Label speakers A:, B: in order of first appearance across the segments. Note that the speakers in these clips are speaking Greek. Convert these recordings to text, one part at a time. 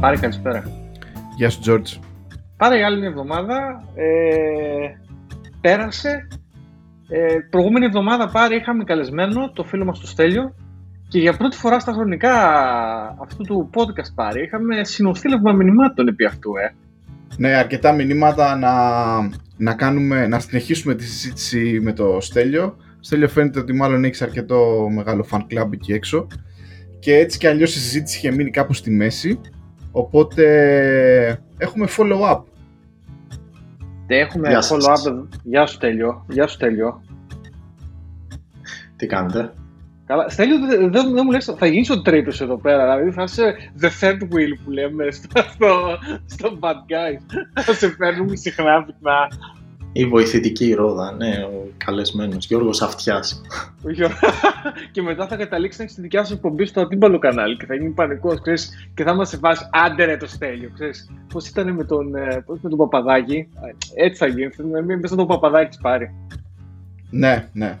A: Πάρε καλησπέρα.
B: Γεια σου Τζόρτζ.
A: Πάρε άλλη μια εβδομάδα. Ε, πέρασε. Ε, προηγούμενη εβδομάδα πάρε είχαμε καλεσμένο το φίλο μας το Στέλιο και για πρώτη φορά στα χρονικά αυτού του podcast πάρε είχαμε συνοθήλευμα μηνυμάτων επί αυτού. Ε.
B: Ναι, αρκετά μηνύματα να, να, κάνουμε, να συνεχίσουμε τη συζήτηση με το Στέλιο. Στέλιο φαίνεται ότι μάλλον έχεις αρκετό μεγάλο fan club εκεί έξω και έτσι και αλλιώς η συζήτηση είχε μείνει κάπου στη μέση οπότε έχουμε follow-up.
A: Έχουμε follow-up. Γεια σου Τέλειο. Γεια σου Τέλειο.
C: Τι κάνετε;
A: Καλά. Στέλιο, δεν δε, δε μου λες, θα γίνεις ο τρίτος εδώ πέρα, δηλαδή θα είσαι the third wheel που λέμε στο, στο, στο bad guys. Θα σε παίρνουμε συχνά πυκνά.
C: Η βοηθητική ρόδα, ναι, ο καλεσμένος, Γιώργος Αυτιάς.
A: και μετά θα καταλήξει να έχει τη δικιά σου εκπομπή στο αντίπαλο κανάλι και θα γίνει πανικός, ξέρεις, και θα μας σε βάζει άντε ρε το στέλιο, ξέρεις. Πώς ήταν με τον, ε, πώς με τον Παπαδάκη, έτσι θα γίνει, μέσα τον Παπαδάκη πάρει.
B: Ναι, ναι.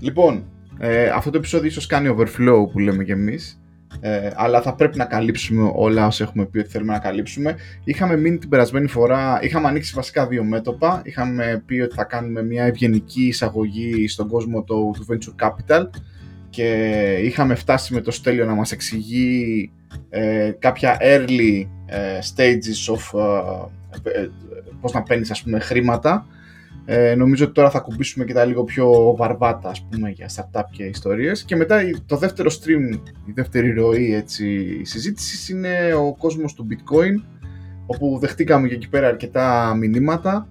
B: Λοιπόν, ε, αυτό το επεισόδιο ίσως κάνει overflow που λέμε κι εμείς, ε, αλλά θα πρέπει να καλύψουμε όλα όσα έχουμε πει ότι θέλουμε να καλύψουμε. Είχαμε μείνει την περασμένη φορά, είχαμε ανοίξει βασικά δύο μέτωπα. Είχαμε πει ότι θα κάνουμε μια ευγενική εισαγωγή στον κόσμο του, του Venture Capital και είχαμε φτάσει με το Στέλιο να μας εξηγεί ε, κάποια early ε, stages of ε, πώς να παίρνεις ας πούμε χρήματα ε, νομίζω ότι τώρα θα κουμπίσουμε και τα λίγο πιο βαρβάτα ας πούμε για startup και ιστορίες. Και μετά το δεύτερο stream, η δεύτερη ροή έτσι, συζήτησης είναι ο κόσμος του bitcoin όπου δεχτήκαμε και εκεί πέρα αρκετά μηνύματα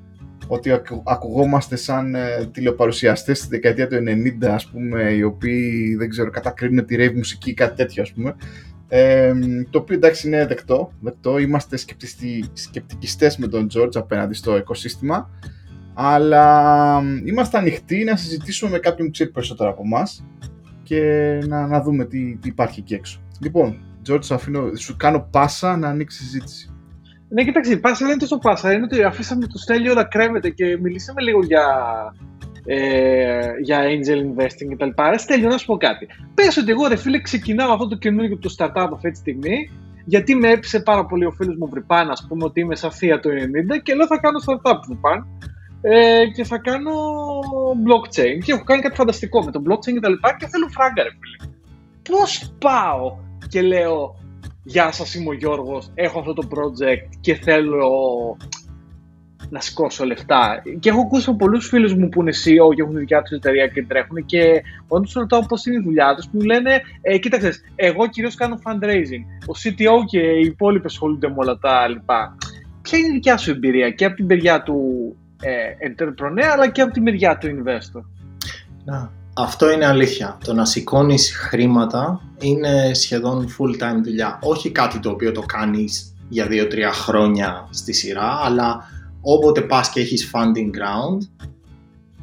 B: ότι ακουγόμαστε σαν ε, τηλεοπαρουσιαστές στη δεκαετία του 90 ας πούμε οι οποίοι δεν ξέρω κατακρίνουν τη rave μουσική ή κάτι τέτοιο ας πούμε. Ε, το οποίο εντάξει είναι δεκτό, δεκτό. είμαστε σκεπτικιστές με τον George απέναντι στο οικοσύστημα αλλά είμαστε ανοιχτοί να συζητήσουμε με κάποιον που ξέρει περισσότερο από εμάς και να, να δούμε τι, τι υπάρχει εκεί έξω. Λοιπόν, George, σου, αφήνω, σου κάνω πάσα να ανοίξει συζήτηση.
A: Ναι, κοιτάξτε, η πάσα δεν είναι τόσο πάσα. Είναι ότι αφήσαμε το Στέλιο να κρέμεται και μιλήσαμε λίγο για, ε, για angel investing κτλ. Στέλιο, να σου πω κάτι. Πες ότι εγώ, ρε φίλε, ξεκινάω αυτό το καινούργιο το startup αυτή τη στιγμή γιατί με έπεισε πάρα πολύ ο φίλος μου Βρυπάν, ας πούμε, ότι είμαι σαν θεία το 90 και λέω θα κάνω startup Βρυπάν ε, και θα κάνω blockchain και έχω κάνει κάτι φανταστικό με το blockchain και τα λοιπά και θέλω φράγκα ρε φίλε. Πώς πάω και λέω Γεια σας είμαι ο Γιώργος, έχω αυτό το project και θέλω να σηκώσω λεφτά. Και έχω ακούσει από πολλούς φίλους μου που είναι CEO και έχουν δικιά τους εταιρεία και τρέχουν και όταν του ρωτάω πώς είναι η δουλειά τους, μου λένε ε, Κοίταξες, εγώ κυρίως κάνω fundraising. Ο CTO και οι υπόλοιποι ασχολούνται με όλα τα λοιπά. Ποια είναι η δικιά σου εμπειρία και από την παιδιά του ε, entrepreneur αλλά και από τη μεριά του investor.
C: Να, αυτό είναι αλήθεια. Το να σηκώνεις χρήματα είναι σχεδόν full time δουλειά. Όχι κάτι το οποίο το κάνεις για 2-3 χρόνια στη σειρά, αλλά όποτε πας και έχεις funding ground,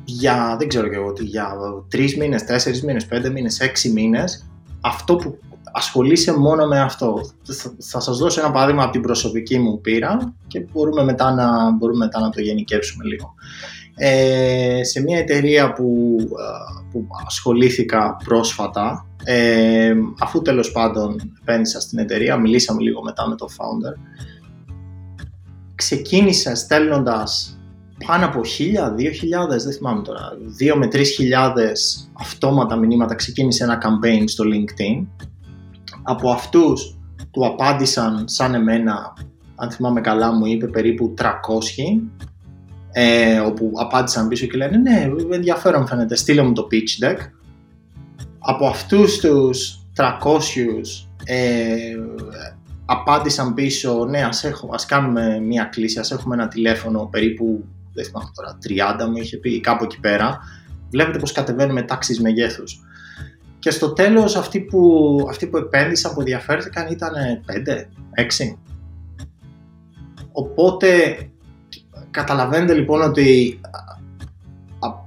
C: για, δεν ξέρω και εγώ, για 3 μήνες, 4 μήνες, 5 μήνες, 6 μήνες, αυτό που ασχολείσαι μόνο με αυτό. Θα σας δώσω ένα παράδειγμα από την προσωπική μου πείρα και μπορούμε μετά να, μπορούμε μετά να το γενικεύσουμε λίγο. Ε, σε μια εταιρεία που, ε, που ασχολήθηκα πρόσφατα, ε, αφού τέλος πάντων επένδυσα στην εταιρεία, μιλήσαμε λίγο μετά με το founder, ξεκίνησα στέλνοντας πάνω από 1000, 2000, δεν θυμάμαι τώρα, 2 με 3000 αυτόματα μηνύματα ξεκίνησε ένα campaign στο LinkedIn από αυτούς του απάντησαν σαν εμένα, αν θυμάμαι καλά μου είπε περίπου 300, ε, όπου απάντησαν πίσω και λένε ναι, ενδιαφέρον φαίνεται, στείλε μου το pitch deck. Από αυτούς τους 300 ε, απάντησαν πίσω, ναι, ας, έχω, ας κάνουμε μια κλίση, ας έχουμε ένα τηλέφωνο περίπου, δεν θυμάμαι τώρα, 30 μου είχε πει, κάπου εκεί πέρα. Βλέπετε πως κατεβαίνουμε τάξεις μεγέθους. Και στο τέλος αυτοί που, αυτοί που επένδυσαν, που ενδιαφέρθηκαν ήταν 5, 6. Οπότε καταλαβαίνετε λοιπόν ότι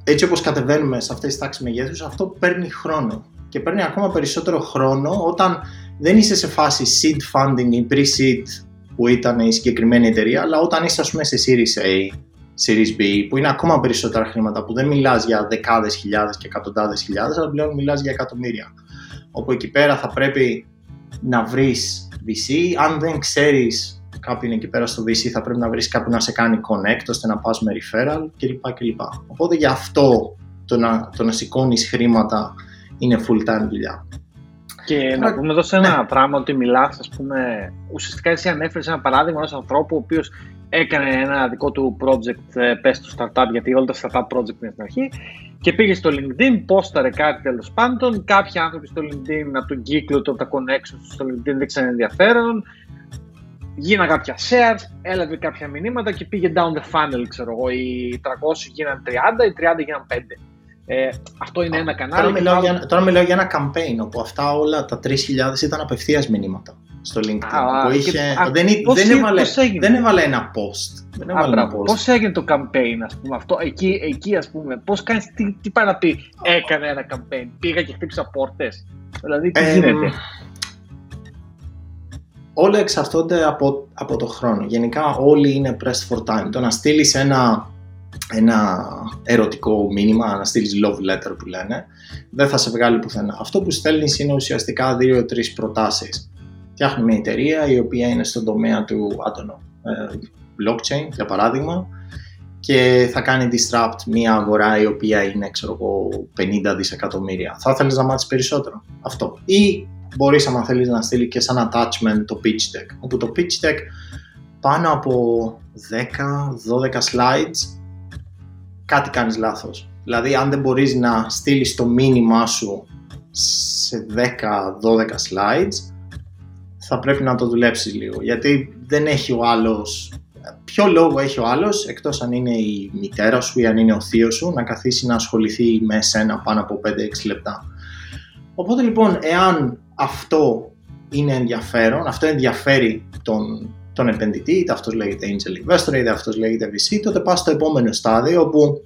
C: έτσι όπως κατεβαίνουμε σε αυτές τις τάξεις μεγέθους, αυτό παίρνει χρόνο. Και παίρνει ακόμα περισσότερο χρόνο όταν δεν είσαι σε φάση seed funding ή pre-seed που ήταν η συγκεκριμένη εταιρεία, αλλά όταν είσαι ας πούμε σε Series A Series B, που είναι ακόμα περισσότερα χρήματα, που δεν μιλάς για δεκάδες χιλιάδες και εκατοντάδες χιλιάδες, αλλά πλέον μιλάς για εκατομμύρια. Όπου εκεί πέρα θα πρέπει να βρεις VC. Αν δεν ξέρεις κάποιον εκεί πέρα στο VC θα πρέπει να βρεις κάποιον να σε κάνει connect ώστε να πας με referral κλπ. κλπ. Οπότε γι' αυτό το να, το να σηκώνεις χρήματα είναι full time δουλειά.
A: Και να πούμε εδώ σε ένα ναι. πράγμα ότι μιλάς, ας πούμε, ουσιαστικά εσύ ανέφερες ένα παράδειγμα ενός ανθρώπου ο οποίος έκανε ένα δικό του project, ε, πες του startup, γιατί όλα τα startup project είναι στην αρχή, και πήγε στο LinkedIn, πόσταρε κάτι τέλος πάντων. Κάποιοι άνθρωποι στο LinkedIn από τον κύκλο του, από τα connections στο LinkedIn δείξαν ενδιαφέρον. Γίνα κάποια shares, έλαβε κάποια μηνύματα και πήγε down the funnel, ξέρω εγώ. Οι 300 γίναν 30, οι 30 γίναν 5. Ε, αυτό είναι ένα κανάλι.
C: Τώρα μιλάω, για, τώρα μιλάω για ένα campaign όπου αυτά όλα τα 3.000 ήταν απευθείας μηνύματα στο LinkedIn.
A: Α,
C: είχε, και, δεν, πώς, δεν, έβαλε, δεν έβαλε ένα post. Δεν έβαλε
A: ένα post. Πώς έγινε το campaign, ας πούμε, αυτό, εκεί, εκεί ας πούμε, πώς κάνεις, τι, τι πάει να πει, έκανε ένα campaign, πήγα και χτύπησα πόρτες, δηλαδή τι ε, γίνεται;
C: Όλα εξαρτώνται από, από το χρόνο. Γενικά όλοι είναι pressed for time. Το να στείλεις ένα ένα ερωτικό μήνυμα, να στείλεις love letter που λένε, δεν θα σε βγάλει πουθενά. Αυτό που στέλνεις είναι ουσιαστικά δύο-τρεις προτάσεις. Φτιάχνει μια εταιρεία η οποία είναι στον τομέα του άτονο, ε, blockchain για παράδειγμα και θα κάνει disrupt μια αγορά η οποία είναι ξέρω εγώ 50 δισεκατομμύρια. Θα θέλεις να μάθεις περισσότερο αυτό. Ή μπορείς αν θέλεις να στείλει και σαν attachment το pitch deck, όπου το pitch deck πάνω από 10-12 slides κάτι κάνεις λάθος. Δηλαδή αν δεν μπορείς να στείλεις το μήνυμά σου σε 10-12 slides, θα πρέπει να το δουλέψεις λίγο. Γιατί δεν έχει ο άλλος, ποιο λόγο έχει ο άλλος, εκτός αν είναι η μητέρα σου ή αν είναι ο θείος σου, να καθίσει να ασχοληθεί με εσένα πάνω από 5-6 λεπτά. Οπότε λοιπόν, εάν αυτό είναι ενδιαφέρον, αυτό ενδιαφέρει τον τον επενδυτή, είτε αυτός λέγεται angel investor, είτε αυτός λέγεται VC, τότε πας στο επόμενο στάδιο όπου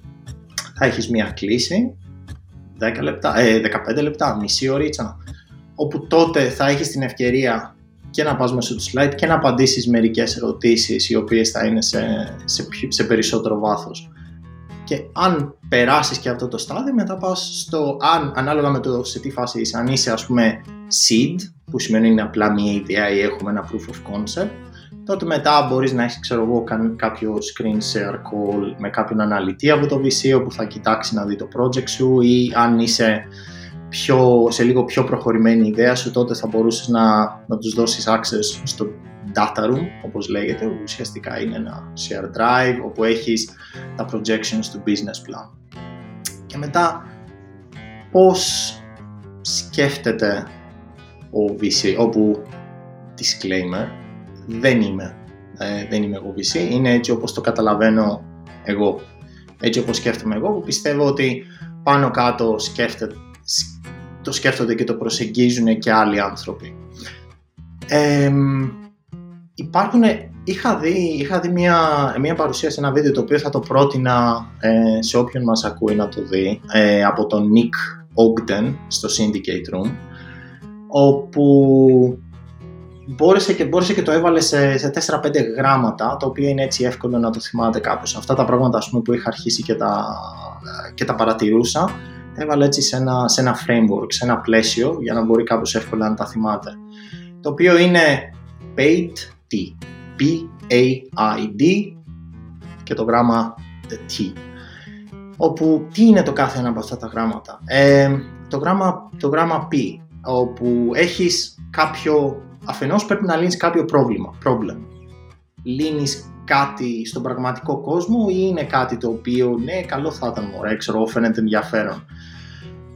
C: θα έχεις μία κλίση, 10 λεπτά, ε, 15 λεπτά, μισή ωρίτσα, όπου τότε θα έχεις την ευκαιρία και να πας μέσω του slide και να απαντήσεις μερικές ερωτήσεις οι οποίες θα είναι σε, σε, σε περισσότερο βάθος. Και αν περάσεις και αυτό το στάδιο, μετά πας στο αν, ανάλογα με το σε τι φάση είσαι, αν είσαι ας πούμε seed, που σημαίνει είναι απλά μια ιδέα ή έχουμε ένα proof of concept, τότε μετά μπορείς να έχεις ξέρω εγώ κάποιο screen share call με κάποιον αναλυτή από το VC όπου θα κοιτάξει να δει το project σου ή αν είσαι πιο, σε λίγο πιο προχωρημένη ιδέα σου τότε θα μπορούσες να, να τους δώσεις access στο data room όπως λέγεται που ουσιαστικά είναι ένα share drive όπου έχεις τα projections του business plan και μετά πώς σκέφτεται ο VC όπου disclaimer δεν είμαι. Ε, δεν είμαι εγώ VC, είναι έτσι όπως το καταλαβαίνω εγώ. Έτσι όπως σκέφτομαι εγώ, που πιστεύω ότι πάνω κάτω σκέφτε, το σκέφτονται και το προσεγγίζουν και άλλοι άνθρωποι. Ε, υπάρχουν, είχα δει, είχα δει μια, μια παρουσία σε ένα βίντεο το οποίο θα το πρότεινα ε, σε όποιον μας ακούει να το δει ε, από τον Nick Ogden στο Syndicate Room όπου μπόρεσε και, μπόρεσε και το έβαλε σε, σε 4-5 γράμματα, το οποίο είναι έτσι εύκολο να το θυμάται κάπως. Αυτά τα πράγματα ας πούμε, που είχα αρχίσει και τα, και τα παρατηρούσα, τα έβαλε έτσι σε ένα, σε ένα framework, σε ένα πλαίσιο, για να μπορεί κάπως εύκολα να τα θυμάται. Το οποίο είναι paid T, P-A-I-D και το γράμμα T. Όπου τι είναι το κάθε ένα από αυτά τα γράμματα; Ε, το, γράμμα, το γράμμα P, όπου έχεις κάποιο αφενός πρέπει να λύνεις κάποιο πρόβλημα, problem. Λύνεις κάτι στον πραγματικό κόσμο ή είναι κάτι το οποίο ναι καλό θα ήταν μωρέ, ξέρω, φαίνεται ενδιαφέρον.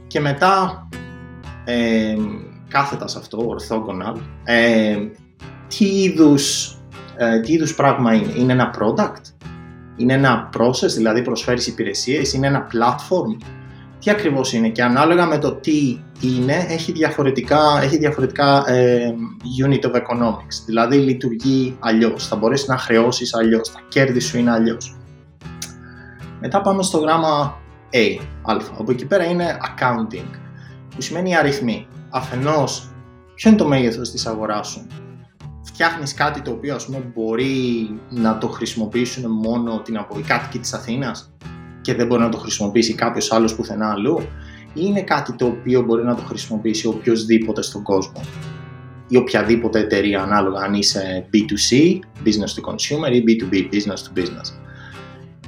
C: Και μετά ε, κάθετα σε αυτό, orthogonal, ε, τι, είδους, ε, τι είδους πράγμα είναι. Είναι ένα product, είναι ένα process, δηλαδή προσφέρεις υπηρεσίες, είναι ένα platform, τι ακριβώς είναι; Και ανάλογα με το τι είναι, έχει διαφορετικά, έχει διαφορετικά ε, unit of economics, δηλαδή λειτουργεί αλλιώς, θα μπορέσεις να χρεώσεις αλλιώς, τα κέρδη σου είναι αλλιώς. Μετά πάμε στο γράμμα A, α, από εκεί πέρα είναι accounting, που σημαίνει αριθμοί. Αφενός, ποιο είναι το μέγεθος της αγοράς σου; Φτιάχνεις κάτι το οποίο ας πούμε, μπορεί να το χρησιμοποιήσουν μόνο την από οι κάτοικοι της Αθήνας και δεν μπορεί να το χρησιμοποιήσει κάποιος άλλος πουθενά αλλού, ή είναι κάτι το οποίο μπορεί να το χρησιμοποιήσει οποιοδήποτε στον κόσμο; ή οποιαδήποτε εταιρεία ανάλογα αν είσαι B2C, business to consumer ή B2B, business to business;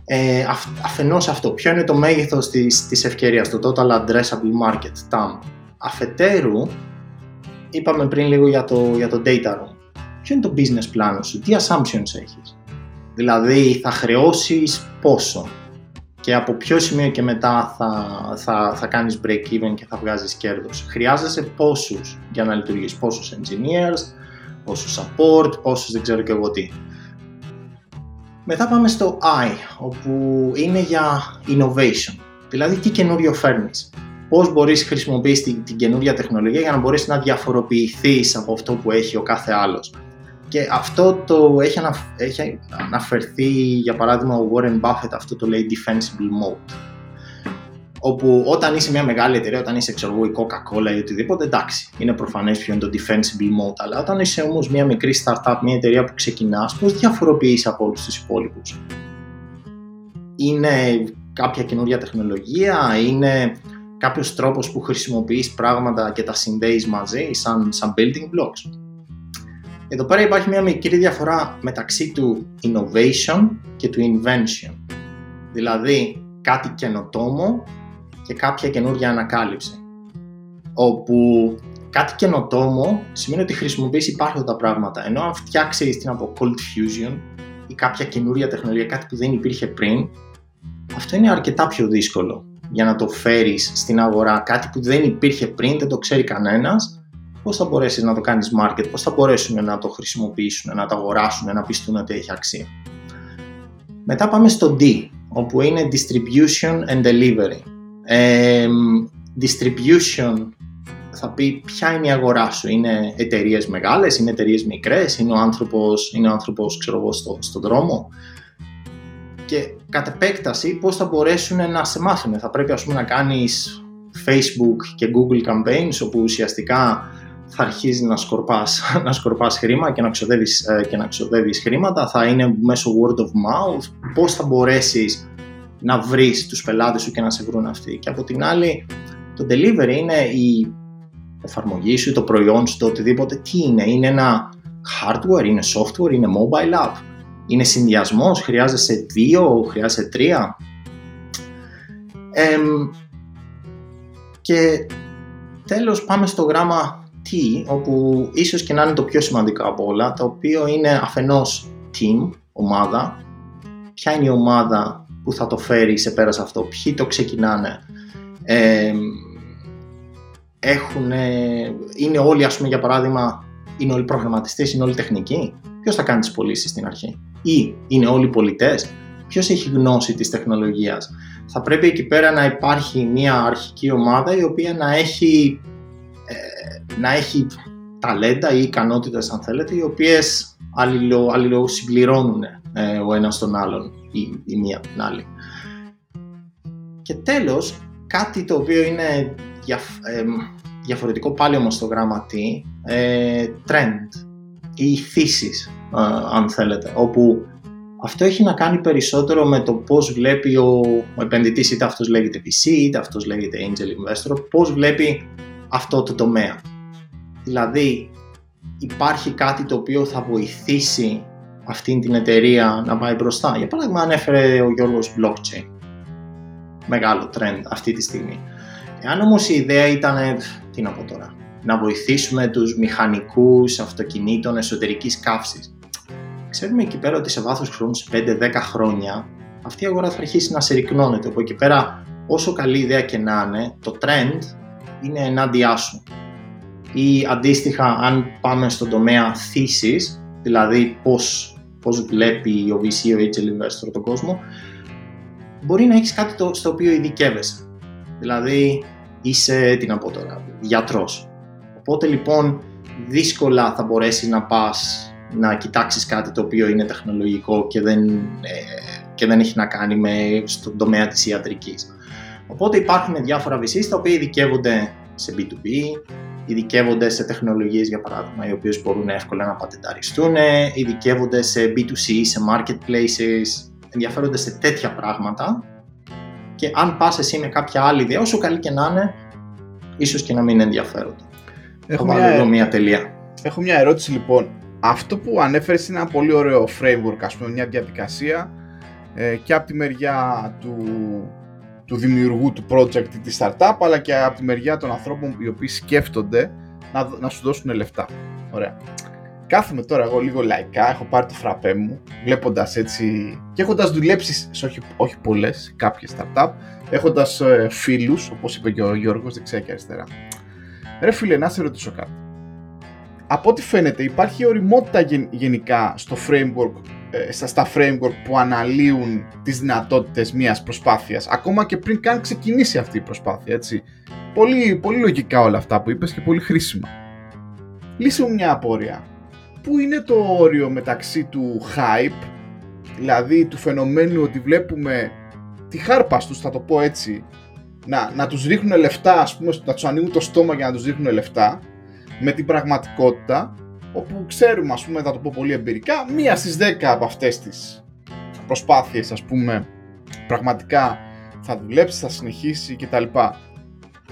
C: Ε, αφ, αφενός αυτό, ποιο είναι το μέγεθος της, της ευκαιρίας, το total addressable market, TAM. Αφετέρου, είπαμε πριν λίγο για το, για το data room. Ποιο είναι το business plan σου, τι assumptions έχεις; Δηλαδή θα χρεώσεις πόσο; Και από ποιο σημείο και μετά θα, θα, θα κάνεις break even και θα βγάζεις κέρδος; Χρειάζεσαι πόσους για να λειτουργείς, πόσους engineers, πόσους support, πόσους δεν ξέρω και εγώ τι. Μετά πάμε στο I, όπου είναι για innovation, δηλαδή τι καινούριο φέρνεις. Πώς μπορείς να χρησιμοποιήσεις την, την καινούργια τεχνολογία για να μπορείς να διαφοροποιηθείς από αυτό που έχει ο κάθε άλλος. Και αυτό το έχει, έχει αναφερθεί, για παράδειγμα, ο Warren Buffett, αυτό το λέει defensible mode. Όπου όταν είσαι μια μεγάλη εταιρεία, όταν είσαι ξέρω η Coca-Cola ή οτιδήποτε, εντάξει, είναι προφανές ποιο είναι το defensible mode. Αλλά όταν είσαι όμως μια μικρή startup, μια εταιρεία που ξεκινάς, πώς διαφοροποιείς από όλους τους υπόλοιπους; Είναι κάποια καινούργια τεχνολογία, είναι κάποιος τρόπος που χρησιμοποιείς πράγματα και τα συνδέεις μαζί, σαν, σαν building blocks; Εδώ πέρα υπάρχει μια μικρή διαφορά μεταξύ του innovation και του invention. Δηλαδή κάτι καινοτόμο και κάποια καινούργια ανακάλυψη. Όπου κάτι καινοτόμο σημαίνει ότι χρησιμοποιείς υπάρχοντα πράγματα. Ενώ αν φτιάξεις την από cold fusion ή κάποια καινούρια τεχνολογία, κάτι που δεν υπήρχε πριν, αυτό είναι αρκετά πιο δύσκολο για να το φέρεις στην αγορά. Κάτι που δεν υπήρχε πριν, δεν το ξέρει κανένας πώς θα μπορέσεις να το κάνεις market, πώς θα μπορέσουν να το χρησιμοποιήσουν, να το αγοράσουν, να πιστούν ότι έχει αξία. Μετά πάμε στο D, όπου είναι distribution and delivery. Ε, distribution θα πει ποια είναι η αγορά σου. Είναι εταιρείες μεγάλες, είναι εταιρείες μικρές, είναι ο άνθρωπος, είναι ο άνθρωπος ξέρω εγώ, στο, στον δρόμο. Και κατ' επέκταση πώς θα μπορέσουν να σε μάθουν. Θα πρέπει ας πούμε να κάνεις Facebook και Google campaigns όπου ουσιαστικά θα αρχίζεις να σκορπάς, να σκορπάς χρήμα και να, ξοδεύεις, ε, και να ξοδεύεις χρήματα, θα είναι μέσω word of mouth, πώς θα μπορέσεις να βρεις τους πελάτες σου και να σε βρουν αυτοί. Και από την άλλη, το delivery είναι η εφαρμογή σου, το προϊόν σου, το οτιδήποτε. Τι είναι, είναι ένα hardware, είναι software, είναι mobile app, είναι συνδυασμός, χρειάζεσαι δύο, χρειάζεσαι τρία. και τέλος πάμε στο γράμμα όπου ίσως και να είναι το πιο σημαντικό από όλα, το οποίο είναι αφενός team, ομάδα, ποια είναι η ομάδα που θα το φέρει σε πέρας σε αυτό, ποιοι το ξεκινάνε, ε, έχουν, είναι όλοι ας πούμε για παράδειγμα, είναι όλοι προγραμματιστές, είναι όλοι τεχνικοί, ποιος θα κάνει τις πωλήσεις στην αρχή; Ή είναι όλοι πολιτές, ποιος έχει γνώση της τεχνολογίας; Θα πρέπει εκεί πέρα να υπάρχει μια αρχική ομάδα η οποία να έχει να έχει ταλέντα ή ικανότητες αν θέλετε, οι οποίες αλληλοσυμπληρώνουν ε, ο ένας τον άλλον ή η μία την άλλη. Και τέλος, κάτι το οποίο είναι διαφορετικό πάλι όμως στο γράμμα T, ε, trend ή thesis αν θέλετε, όπου αυτό έχει να κάνει περισσότερο με το πώς βλέπει ο, ο επενδυτής, είτε αυτός λέγεται VC, είτε αυτός λέγεται Angel Investor, πώς βλέπει αυτό το τομέα. Δηλαδή υπάρχει κάτι το οποίο θα βοηθήσει αυτήν την εταιρεία να πάει μπροστά. Για παράδειγμα ανέφερε ο Γιώργος blockchain. Μεγάλο trend αυτή τη στιγμή. Εάν όμως η ιδέα ήταν, τι να πω τώρα, να βοηθήσουμε τους μηχανικούς αυτοκινήτων εσωτερικής καύσης. Ξέρουμε εκεί πέρα ότι σε βάθος χρόνου, σε 5-10 χρόνια, αυτή η αγορά θα αρχίσει να συρρυκνώνεται. Από εκεί πέρα, όσο καλή ιδέα και να είναι, το trend είναι ενάντια σου ή αντίστοιχα αν πάμε στον τομέα thesis, δηλαδή πώς, πώς βλέπει ο VC, ο angel investor τον κόσμο, μπορεί να έχεις κάτι το, στο οποίο ειδικεύεσαι. Δηλαδή είσαι, τι να πω τώρα, γιατρός. Οπότε λοιπόν δύσκολα θα μπορέσεις να πας να κοιτάξεις κάτι το οποίο είναι τεχνολογικό και δεν, ε, και δεν έχει να κάνει με στον τομέα της ιατρικής. Οπότε υπάρχουν διάφορα VCs τα οποία ειδικεύονται σε B2B, ειδικεύονται σε τεχνολογίες για παράδειγμα οι οποίες μπορούν εύκολα να πατενταριστούν, ειδικεύονται σε B2C, σε marketplaces, ενδιαφέρονται σε τέτοια πράγματα και αν πας εσύ με κάποια άλλη ιδέα, όσο καλή και να είναι, ίσως και να μην ενδιαφέρονται.
B: Έχω μια...
C: εδώ μια τελεία.
B: Έχω μια ερώτηση λοιπόν. Αυτό που ανέφερες είναι ένα πολύ ωραίο framework, ας πούμε, μια διαδικασία ε, και από τη μεριά του, του δημιουργού του project ή της startup, αλλά και από τη μεριά των ανθρώπων οι οποίοι σκέφτονται να, να σου δώσουν λεφτά. Ωραία. Κάθομαι τώρα εγώ λίγο λαϊκά, έχω πάρει το φραπέ μου, βλέποντας έτσι και έχοντας δουλέψεις σε όχι, όχι πολλές, κάποιες startup, έχοντας ε, φίλους, όπως είπε και ο Γιώργος, δεξιά και αριστερά. Ρε φίλε, να σε ρωτήσω κάτι. Από ό,τι φαίνεται, υπάρχει οριμότητα γενικά στο framework, ε, στα, στα framework που αναλύουν τις δυνατότητες μιας προσπάθειας, ακόμα και πριν καν ξεκινήσει αυτή η προσπάθεια, έτσι. Πολύ, πολύ λογικά όλα αυτά που είπες και πολύ χρήσιμα. Λύσε μου μια απόρρεια πού είναι το όριο μεταξύ του hype, δηλαδή του φαινομένου ότι βλέπουμε τη χάρπα τους, θα το πω έτσι, να, να τους ρίχνουν λεφτά, ας πούμε, να τους ανοίγουν το στόμα για να τους ρίχνουν λεφτά, με την πραγματικότητα, όπου ξέρουμε, ας πούμε, θα το πω πολύ εμπειρικά, μία στις δέκα από αυτές τις προσπάθειες, ας πούμε, πραγματικά θα δουλέψει, θα συνεχίσει κτλ.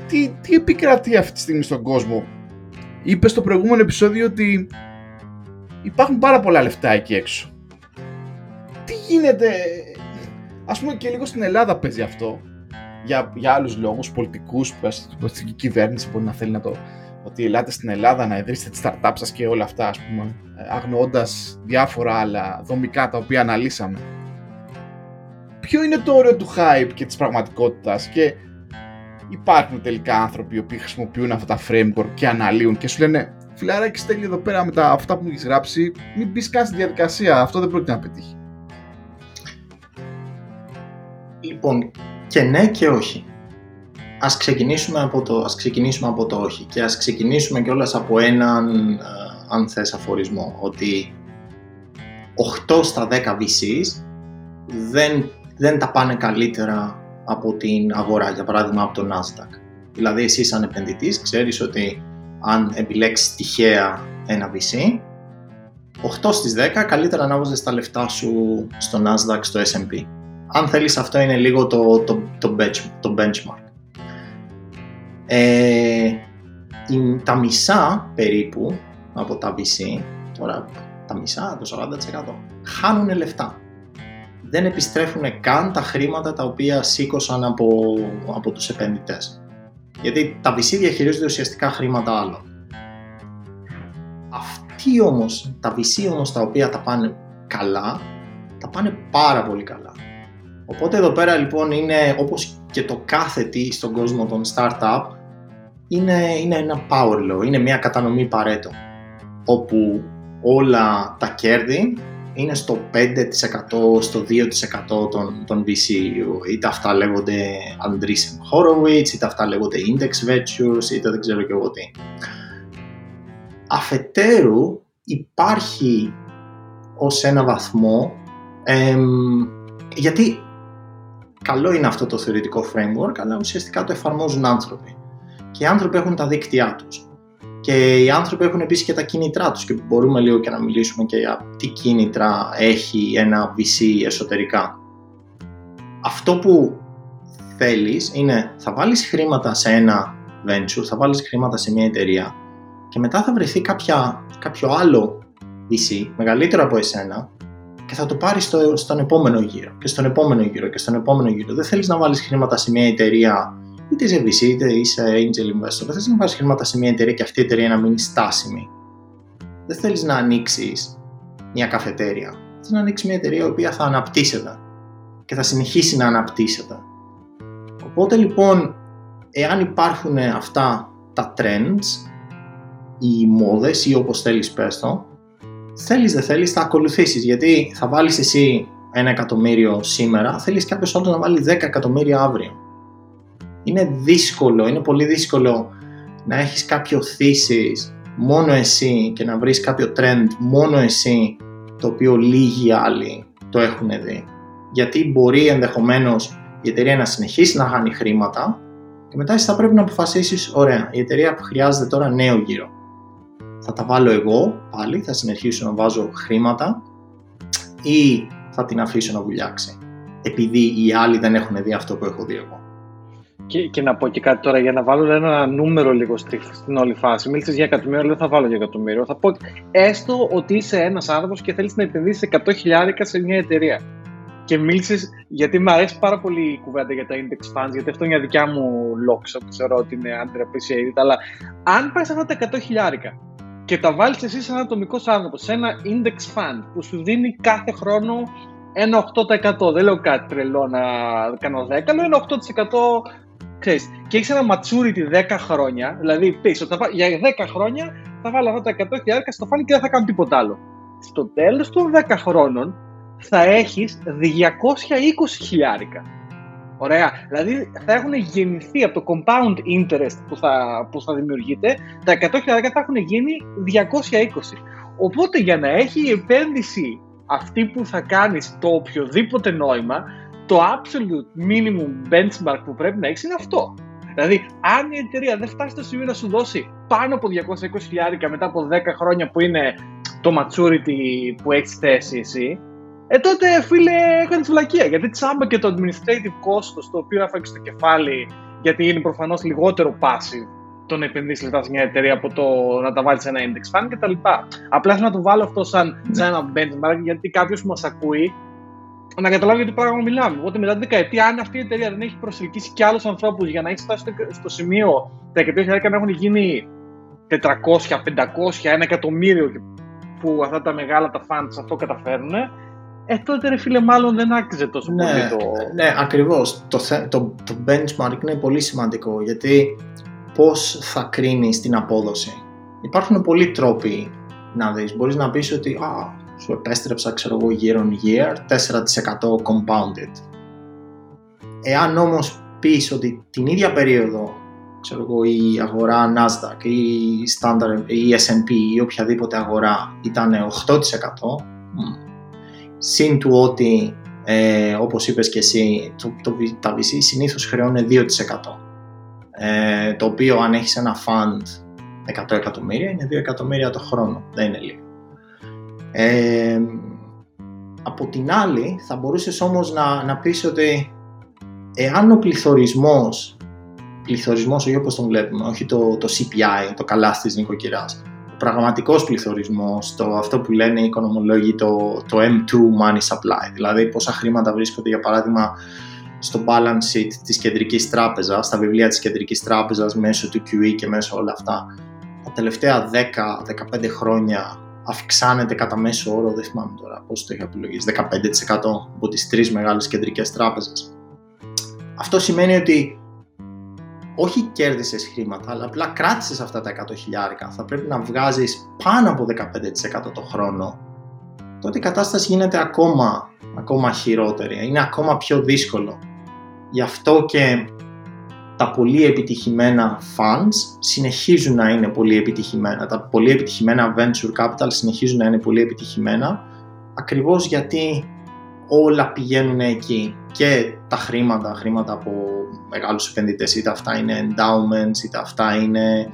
B: Τι, τι επικρατεί αυτή τη στιγμή στον κόσμο; Είπε στο προηγούμενο επεισόδιο ότι υπάρχουν πάρα πολλά λεφτά εκεί έξω. Τι γίνεται, ας πούμε και λίγο στην Ελλάδα παίζει αυτό, για, για άλλους λόγους, πολιτικούς, που η κυβέρνηση μπορεί να θέλει να το, ότι ελάτε στην Ελλάδα να ιδρύσετε τη startup σας και όλα αυτά, ας πούμε, αγνοώντας διάφορα άλλα δομικά τα οποία αναλύσαμε. Ποιο είναι το όριο του hype και της πραγματικότητας και υπάρχουν τελικά άνθρωποι οι οποίοι χρησιμοποιούν αυτά τα framework και αναλύουν και σου λένε φιλαράκι στέλνει εδώ πέρα με τα αυτά που έχεις γράψει, μην μπεις καν στη διαδικασία. Αυτό δεν πρόκειται να πετύχει.
C: Λοιπόν, και ναι και όχι. Ας ξεκινήσουμε από το, ας ξεκινήσουμε από το όχι και ας ξεκινήσουμε κιόλας από έναν, ε, αν θες, αφορισμό, ότι 8 στα 10 VCs δεν, δεν τα πάνε καλύτερα από την αγορά, για παράδειγμα από το Nasdaq. Δηλαδή εσύ σαν επενδυτής ξέρεις ότι αν επιλέξεις τυχαία ένα VC, 8 στις 10 καλύτερα να βάζεις τα λεφτά σου στο Nasdaq, στο S&P. Αν θέλεις αυτό είναι λίγο το, το, το, το benchmark. Ε, τα μισά περίπου από τα VC, τώρα τα μισά, το 40% χάνουν λεφτά. Δεν επιστρέφουν καν τα χρήματα τα οποία σήκωσαν από, από τους επενδυτές. Γιατί τα VC διαχειρίζονται ουσιαστικά χρήματα άλλων. Αυτοί όμως, τα VC όμως τα οποία τα πάνε καλά, τα πάνε πάρα πολύ καλά. Οπότε εδώ πέρα λοιπόν είναι όπως και το κάθε τι στον κόσμο των startup, είναι, είναι ένα power law, είναι μια κατανομή παρέτο, όπου όλα τα κέρδη είναι στο 5% στο 2% των, των VC. Είτε αυτά λέγονται Andreessen Horowitz, είτε αυτά λέγονται Index Ventures, είτε δεν ξέρω και εγώ τι. Αφετέρου υπάρχει ως ένα βαθμό, γιατί καλό είναι αυτό το θεωρητικό framework, αλλά ουσιαστικά το εφαρμόζουν άνθρωποι. Και οι άνθρωποι έχουν τα δίκτυά τους. Και οι άνθρωποι έχουν επίσης και τα κίνητρά τους και μπορούμε λίγο και να μιλήσουμε και για τι κίνητρα έχει ένα VC εσωτερικά. Αυτό που θέλεις είναι θα βάλεις χρήματα σε ένα venture, θα βάλεις χρήματα σε μια εταιρεία και μετά θα βρεθεί κάποια, κάποιο άλλο VC μεγαλύτερο από εσένα και θα το πάρεις στο, στον επόμενο γύρο και στον επόμενο γύρο και στον επόμενο γύρο. Δεν θέλεις να βάλεις χρήματα σε μια εταιρεία είτε είσαι VC είτε είσαι angel investor, δεν θες να βάλεις χρήματα σε μια εταιρεία και αυτή η εταιρεία να μείνει στάσιμη. Δεν θέλεις να ανοίξεις μια καφετέρια. Θέλεις να ανοίξεις μια εταιρεία η οποία θα αναπτύσσεται και θα συνεχίσει να αναπτύσσεται. Οπότε λοιπόν, εάν υπάρχουν αυτά τα trends, οι μόδες ή όπως θέλεις πες το, θέλεις δεν θέλεις θα ακολουθήσεις γιατί θα βάλεις εσύ ένα εκατομμύριο σήμερα, θέλεις κάποιος άλλος να βάλει 10 εκατομμύρια αύριο είναι δύσκολο, είναι πολύ δύσκολο να έχεις κάποιο thesis μόνο εσύ και να βρεις κάποιο trend μόνο εσύ το οποίο λίγοι άλλοι το έχουν δει. Γιατί μπορεί ενδεχομένως η εταιρεία να συνεχίσει να χάνει χρήματα και μετά εσύ θα πρέπει να αποφασίσεις, ωραία, η εταιρεία που χρειάζεται τώρα νέο γύρο. Θα τα βάλω εγώ πάλι, θα συνεχίσω να βάζω χρήματα ή θα την αφήσω να βουλιάξει. Επειδή οι άλλοι δεν έχουν δει αυτό που έχω δει εγώ.
A: Και, και να πω και κάτι τώρα για να βάλω ένα νούμερο λίγο στην όλη φάση. Μίλησες για εκατομμύριο, αλλά δεν θα βάλω για εκατομμύριο. Θα πω έστω ότι είσαι ένας άνθρωπος και θέλεις να επενδύσεις 100 χιλιάρικα σε μια εταιρεία. Και μίλησες, γιατί μου αρέσει πάρα πολύ η κουβέντα για τα index funds, γιατί αυτό είναι μια δικιά μου λόξα που θεωρώ ότι είναι underappreciated. Αλλά αν πάρεις αυτά τα 100 χιλιάρικα και τα βάλεις εσύ σαν ατομικό άνθρωπο σε ένα index fund που σου δίνει κάθε χρόνο ένα 8%. Δεν λέω κάτι τρελό να κάνω 10, λέω ένα 8% ξέρεις, και έχεις ένα maturity 10 χρόνια, δηλαδή πίσω, για 10 χρόνια θα βάλω αυτά τα 100 χιλιάρικα στο φάνη και δεν θα κάνω τίποτα άλλο. Στο τέλος των 10 χρόνων θα έχεις 220 χιλιάρικα. Ωραία. Δηλαδή θα έχουν γεννηθεί από το compound interest που θα, που θα δημιουργείται, τα 100 χιλιάρικα θα έχουν γίνει 220. Οπότε για να έχει η επένδυση αυτή που θα κάνεις το οποιοδήποτε νόημα, το absolute minimum benchmark που πρέπει να έχεις είναι αυτό. Δηλαδή, αν η εταιρεία δεν φτάσει στο σημείο να σου δώσει πάνω από 220 χιλιάρικα μετά από 10 χρόνια που είναι το maturity που έχεις θέσει εσύ, ε τότε φίλε έκανε φυλακία. Γιατί τσάμπα και το administrative cost το οποίο έφαγε στο κεφάλι, γιατί είναι προφανώς λιγότερο passive το να επενδύσεις λεφτά σε μια εταιρεία από το να τα βάλεις σε ένα index fund κτλ. Απλά θέλω να το βάλω αυτό σαν, σαν ένα benchmark, γιατί κάποιος που μας ακούει να καταλάβει για τι πράγμα μιλάμε. Οπότε μετά την δεκαετία, αν αυτή η εταιρεία δεν έχει προσελκύσει και άλλους ανθρώπους για να έχει φτάσει στο σημείο τα 100.000 να έχουν γίνει 400, 500, 1 εκατομμύριο που αυτά τα μεγάλα τα funds αυτό καταφέρνουν, ε, τότε ρε φίλε μάλλον δεν άξιζε τόσο
C: ναι,
A: πολύ το...
C: Ναι, ακριβώς. Το, το, το benchmark είναι πολύ σημαντικό γιατί πώς θα κρίνεις την απόδοση. Υπάρχουν πολλοί τρόποι να δεις. Μπορείς να πεις ότι α, σου επέστρεψα ξέρω εγώ year on year 4% compounded. Εάν όμως πεις ότι την ίδια περίοδο ξέρω εγώ, η αγορά Nasdaq ή η, Standard, η S&P ή οποιαδήποτε αγορά ήταν 8% συν του ότι ε, όπως είπες και εσύ το, το, τα VC συνήθως χρεώνουν 2% ε, το οποίο αν έχεις ένα fund 100 εκατομμύρια είναι 2 εκατομμύρια το χρόνο, δεν είναι λίγο. Ε, από την άλλη θα μπορούσες όμως να, να πεις ότι εάν ο πληθωρισμός, πληθωρισμός όχι όπως τον βλέπουμε, όχι το, το CPI, το καλά της νοικοκυράς, ο πραγματικός πληθωρισμός, το, αυτό που λένε οι οικονομολόγοι το, το M2 money supply, δηλαδή πόσα χρήματα βρίσκονται για παράδειγμα στο balance sheet της κεντρικής τράπεζας, στα βιβλία της κεντρικής τράπεζας μέσω του QE και μέσω όλα αυτά, τα τελευταία 10-15 χρόνια αυξάνεται κατά μέσο όρο, δεν θυμάμαι τώρα πώς το είχα επιλογίσει, 15% από τις τρεις μεγάλες κεντρικές τράπεζες. Αυτό σημαίνει ότι όχι κέρδισες χρήματα, αλλά απλά κράτησες αυτά τα 100 χιλιάρικα. Θα πρέπει να βγάζεις πάνω από 15% το χρόνο. Τότε η κατάσταση γίνεται ακόμα, ακόμα χειρότερη. Είναι ακόμα πιο δύσκολο. Γι' αυτό και τα πολύ επιτυχημένα funds συνεχίζουν να είναι πολύ επιτυχημένα. Τα πολύ επιτυχημένα venture capital συνεχίζουν να είναι πολύ επιτυχημένα ακριβώς γιατί όλα πηγαίνουν εκεί και τα χρήματα, χρήματα από μεγάλους επενδυτές, είτε αυτά είναι endowments, είτε αυτά είναι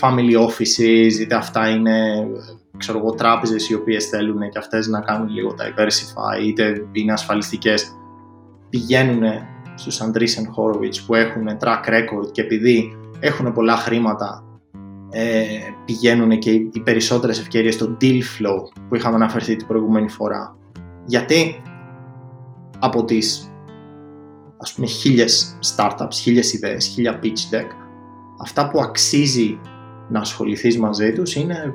C: family offices, είτε αυτά είναι ξέρω εγώ, τράπεζες οι οποίες θέλουν και αυτές να κάνουν λίγο diversify, είτε είναι ασφαλιστικές, πηγαίνουν στους Andreessen Horowitz που έχουν track record και επειδή έχουν πολλά χρήματα ε, πηγαίνουν και οι, περισσότερες ευκαιρίες στο deal flow που είχαμε αναφερθεί την προηγούμενη φορά. Γιατί από τις ας πούμε χίλιες startups, χίλιες ιδέες, χίλια pitch deck, αυτά που αξίζει να ασχοληθείς μαζί τους είναι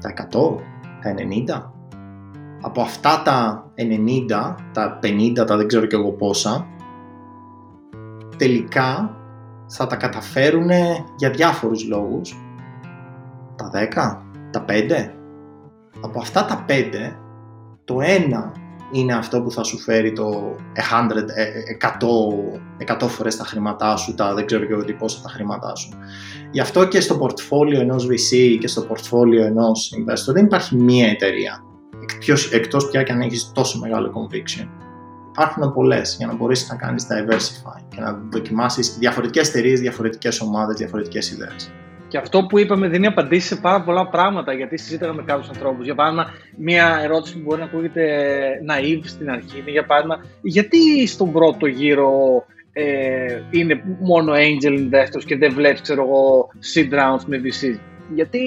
C: τα 100, τα 90. Από αυτά τα 90, τα 50, τα δεν ξέρω και εγώ πόσα, τελικά θα τα καταφέρουν για διάφορους λόγους. Τα 10, τα 5. Από αυτά τα 5, το ένα είναι αυτό που θα σου φέρει το 100, 100, φορές τα χρήματά σου, τα δεν ξέρω και εγώ τι πόσα τα χρήματά σου. Γι' αυτό και στο πορτφόλιο ενός VC και στο πορτφόλιο ενός investor δεν υπάρχει μία εταιρεία. Εκτός πια και αν έχεις τόσο μεγάλο conviction υπάρχουν πολλές για να μπορέσει να κάνεις diversify και να δοκιμάσεις διαφορετικές εταιρείες, διαφορετικές ομάδες, διαφορετικές ιδέες.
A: Και αυτό που είπαμε δίνει απαντήσει σε πάρα πολλά πράγματα γιατί συζήτηκα με κάποιους ανθρώπους. Για παράδειγμα, μία ερώτηση που μπορεί να ακούγεται naive στην αρχή είναι για παράδειγμα, γιατί στον πρώτο γύρο ε, είναι μόνο angel investors και δεν βλέπεις, ξέρω εγώ, seed rounds με VC; Γιατί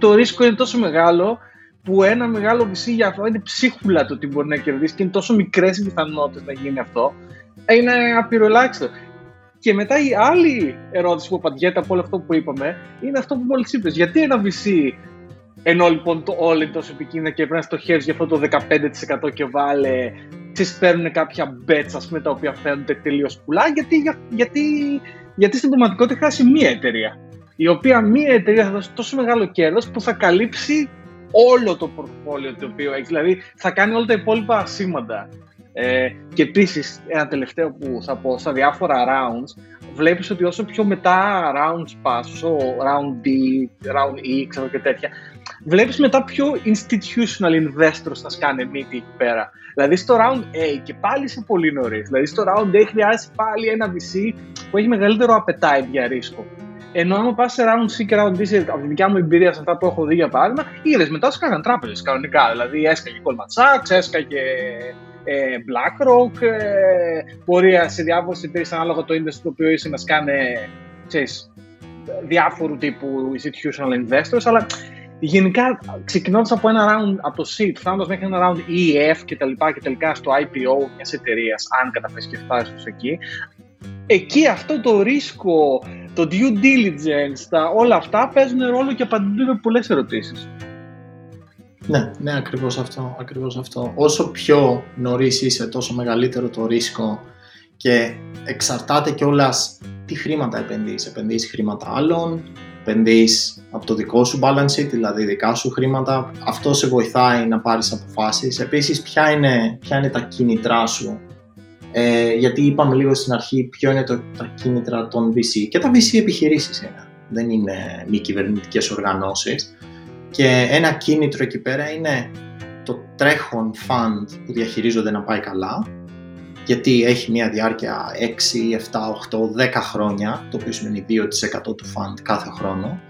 A: το ρίσκο είναι τόσο μεγάλο που ένα μεγάλο VC για αυτό είναι ψίχουλα το ότι μπορεί να κερδίσει και είναι τόσο μικρές οι πιθανότητες να γίνει αυτό. Είναι απειροελάχιστο. Και μετά η άλλη ερώτηση που απαντιέται από όλο αυτό που είπαμε είναι αυτό που μόλις είπες. Γιατί ένα VC, ενώ λοιπόν το όλο είναι τόσο επικίνδυνο και πρέπει να στοχεύει για αυτό το 15% και βάλε, ξέρεις, παίρνουν κάποια bets, ας πούμε, τα οποία φαίνονται τελείως πουλά, γιατί, γιατί, γιατί στην πραγματικότητα χάσει μία εταιρεία. Η οποία μία εταιρεία θα δώσει τόσο μεγάλο κέρδος που θα καλύψει όλο το πορτφόλιο το οποίο έχεις. Δηλαδή θα κάνει όλα τα υπόλοιπα ασήμαντα. Ε, και επίσης, ένα τελευταίο που θα πω στα διάφορα rounds, βλέπεις ότι όσο πιο μετά rounds πα, όσο round D, round E, ξέρω και τέτοια, βλέπεις μετά πιο institutional investors θα σκάνε μύτη εκεί πέρα. Δηλαδή στο round A και πάλι είσαι πολύ νωρίς. Δηλαδή στο round A χρειάζεται πάλι ένα VC που έχει μεγαλύτερο appetite για ρίσκο. Ενώ άμα πας σε round C και round D, από τη δικιά μου εμπειρία σε αυτά που έχω δει για παράδειγμα, είδες μετά σου κάναν τράπεζες κανονικά. Δηλαδή έσκαγε Goldman Sachs, έσκαγε ε, BlackRock, ε, μπορεί σε διάφορε εταιρείε ανάλογα το industry το οποίο είσαι να σκάνε ξέρεις, διάφορου τύπου institutional investors, αλλά γενικά ξεκινώντας από ένα round από το seed, φτάνοντας μέχρι ένα round EF και τα λοιπά και τελικά στο IPO μιας εταιρείας, αν καταφέρεις και φτάσεις εκεί, εκεί αυτό το ρίσκο, το due diligence, τα, όλα αυτά παίζουν ρόλο και απαντούν πολλές ερωτήσεις.
C: Ναι, ναι, ακριβώς αυτό, ακριβώς αυτό. Όσο πιο νωρίς είσαι, τόσο μεγαλύτερο το ρίσκο και εξαρτάται κιόλας τι χρήματα επενδύεις. Επενδύεις χρήματα άλλων, επενδύεις από το δικό σου balance sheet, δηλαδή δικά σου χρήματα. Αυτό σε βοηθάει να πάρεις αποφάσεις. Επίσης, ποια είναι, ποια είναι τα κίνητρά σου. Ε, γιατί είπαμε λίγο στην αρχή ποιο είναι το, τα κίνητρα των VC. Και τα VC επιχειρήσεις είναι. Δεν είναι μη κυβερνητικές οργανώσεις. Και ένα κίνητρο εκεί πέρα είναι το τρέχον fund που διαχειρίζονται να πάει καλά, γιατί έχει μια διάρκεια 6, 7, 8, 10 χρόνια, το οποίο σημαίνει 2% του fund κάθε χρόνο,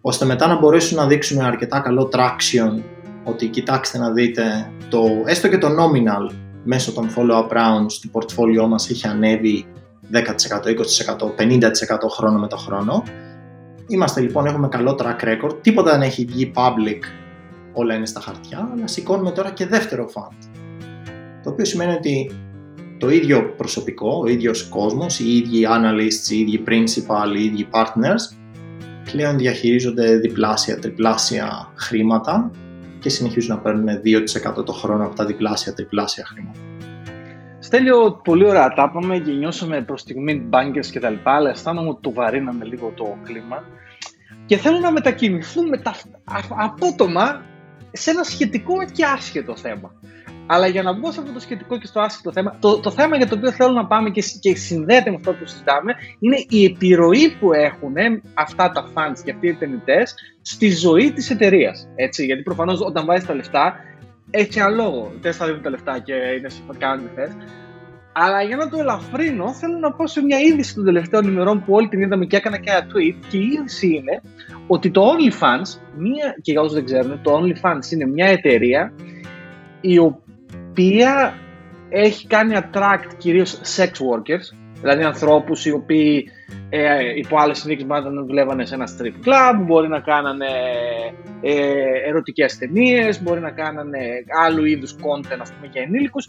C: ώστε μετά να μπορέσουν να δείξουν αρκετά καλό traction ότι κοιτάξτε να δείτε το, έστω και το nominal μέσω των follow-up rounds του portfolio μας έχει ανέβει 10%, 20%, 50% χρόνο με το χρόνο. Είμαστε λοιπόν, έχουμε καλό track record, τίποτα δεν έχει βγει public, όλα είναι στα χαρτιά, αλλά σηκώνουμε τώρα και δεύτερο fund. Το οποίο σημαίνει ότι το ίδιο προσωπικό, ο ίδιος κόσμος, οι ίδιοι analysts, οι ίδιοι principal, οι ίδιοι partners, πλέον διαχειρίζονται διπλάσια, τριπλάσια χρήματα και συνεχίζουν να παίρνουν 2% το χρόνο από τα διπλάσια, τριπλάσια χρήματα.
A: Στέλιο, πολύ ωραία τα είπαμε και νιώσαμε προς στιγμή bankers και τα λοιπά, αλλά αισθάνομαι ότι το βαρύναμε λίγο το κλίμα. Και θέλω να μετακινηθούμε τα, απότομα σε ένα σχετικό και άσχετο θέμα. Αλλά για να μπω σε αυτό το σχετικό και στο άσχετο θέμα, το, το θέμα για το οποίο θέλω να πάμε και, και συνδέεται με αυτό που συζητάμε είναι η επιρροή που έχουν αυτά τα funds και αυτοί οι επενδυτές στη ζωή της εταιρείας. Γιατί προφανώς όταν βάζεις τα λεφτά, έχει ένα λόγο. Δεν θα δίνουν τα λεφτά και είναι κάνουν θες. Αλλά για να το ελαφρύνω, θέλω να πω σε μια είδηση των τελευταίων ημερών που όλοι την είδαμε και έκανα και ένα tweet. Και η είδηση είναι ότι το OnlyFans, μια, και για όσους δεν ξέρουν, το OnlyFans είναι μια εταιρεία η οποία έχει κάνει attract κυρίως sex workers, δηλαδή ανθρώπους οι οποίοι ε, υπό άλλες συνθήκες μπορεί να δουλεύανε σε ένα strip club, μπορεί να κάνανε ε, ερωτικές ταινίες, μπορεί να κάνανε άλλου είδους content ας πούμε, για ενήλικους.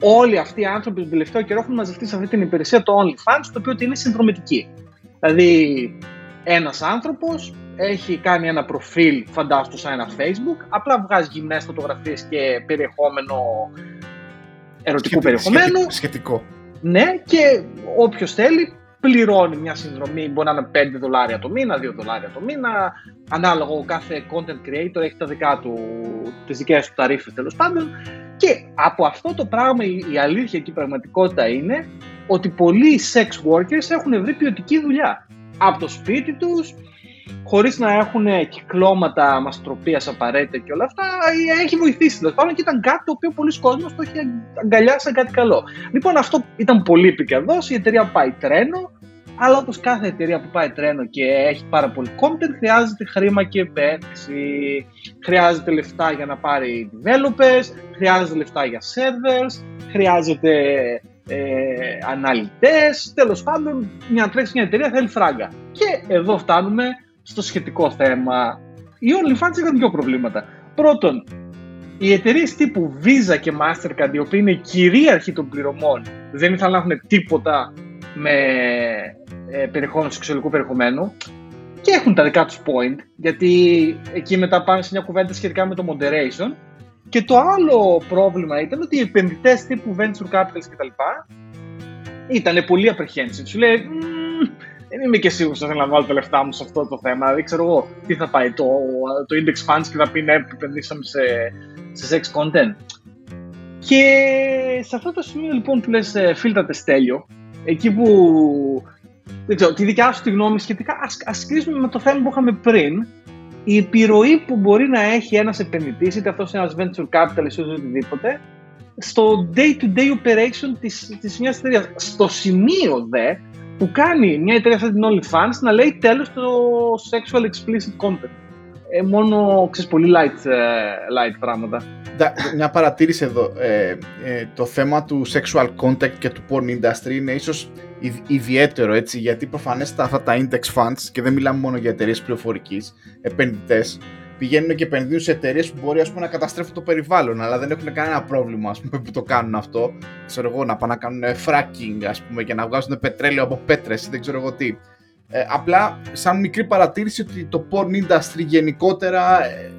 A: Όλοι αυτοί οι άνθρωποι τον τελευταίο καιρό έχουν μαζευτεί σε αυτή την υπηρεσία το OnlyFans, το οποίο είναι συνδρομητική. Δηλαδή, ένας άνθρωπος έχει κάνει ένα προφίλ, φαντάστο σαν ένα Facebook, απλά βγάζει γυμνές φωτογραφίες και περιεχόμενο ερωτικού περιεχομένου.
B: Σχετικό.
A: Ναι, και όποιος θέλει πληρώνει μια συνδρομή, μπορεί να είναι 5 δολάρια το μήνα, 2 δολάρια το μήνα, ανάλογο ο κάθε content creator έχει τα δικά του, τις δικές του ταρίφες τέλος πάντων και από αυτό το πράγμα η, αλήθεια και η πραγματικότητα είναι ότι πολλοί sex workers έχουν βρει ποιοτική δουλειά από το σπίτι τους, χωρίς να έχουν κυκλώματα μαστροπία απαραίτητα και όλα αυτά, έχει βοηθήσει τέλος πάντων και ήταν κάτι το οποίο πολλοί κόσμοι το έχει αγκαλιάσει σαν κάτι καλό. Λοιπόν, αυτό ήταν πολύ επικερδός. Η εταιρεία πάει τρένο, αλλά όπως κάθε εταιρεία που πάει τρένο και έχει πάρα πολύ content, χρειάζεται χρήμα και επένδυση. Χρειάζεται λεφτά για να πάρει developers, χρειάζεται λεφτά για servers, χρειάζεται ε, αναλυτές, τέλος πάντων μια τρέξεις μια εταιρεία θέλει φράγκα. Και εδώ φτάνουμε στο σχετικό θέμα. Οι OnlyFans είχαν δύο προβλήματα. Πρώτον, οι εταιρείες τύπου Visa και Mastercard, οι οποίοι είναι κυρίαρχοι των πληρωμών, δεν ήθελαν να έχουν τίποτα με ε, περιεχόμενο σεξουαλικού περιεχομένου και έχουν τα δικά τους point, γιατί εκεί μετά πάμε σε μια κουβέντα σχετικά με το moderation. Και το άλλο πρόβλημα ήταν ότι οι επενδυτές τύπου venture capitals κτλ. ήταν πολύ apprehensive. Σου λέει, δεν είμαι και σίγουρος ότι θέλω να βάλω τα λεφτά μου σε αυτό το θέμα. Δεν ξέρω εγώ τι θα πάει το, το index funds και θα πει ναι, επενδύσαμε σε, σε sex content. Και σε αυτό το σημείο λοιπόν που λες ε, φίλτρατε στέλιο, εκεί που δεν ξέρω, τη δικιά σου τη γνώμη σχετικά, ας, ας κλείσουμε με το θέμα που είχαμε πριν, η επιρροή που μπορεί να έχει ένας επενδυτής, είτε αυτός είναι ένας venture capitalist ή οτιδήποτε, στο day-to-day operation της, της μιας εταιρείας. Στο σημείο δε που κάνει μια εταιρεία σαν την OnlyFans να λέει τέλος το sexual explicit content. Ε, μόνο ξέρεις πολύ light, ε, light πράγματα.
B: Μια παρατήρηση εδώ. Ε, ε, το θέμα του sexual content και του porn industry είναι ίσως ιδιαίτερο έτσι, γιατί προφανέστατα αυτά τα index funds και δεν μιλάμε μόνο για εταιρείες πληροφορικής, επενδυτές, πηγαίνουν και επενδύουν σε εταιρείες που μπορεί ας πούμε, να καταστρέφουν το περιβάλλον, αλλά δεν έχουν κανένα πρόβλημα ας πούμε, που το κάνουν αυτό. Ξέρω εγώ, να πάνε να κάνουν fracking ας πούμε, και να βγάζουν πετρέλαιο από πέτρες ή δεν ξέρω εγώ τι. Ε, απλά, σαν μικρή παρατήρηση ότι το porn industry γενικότερα ε,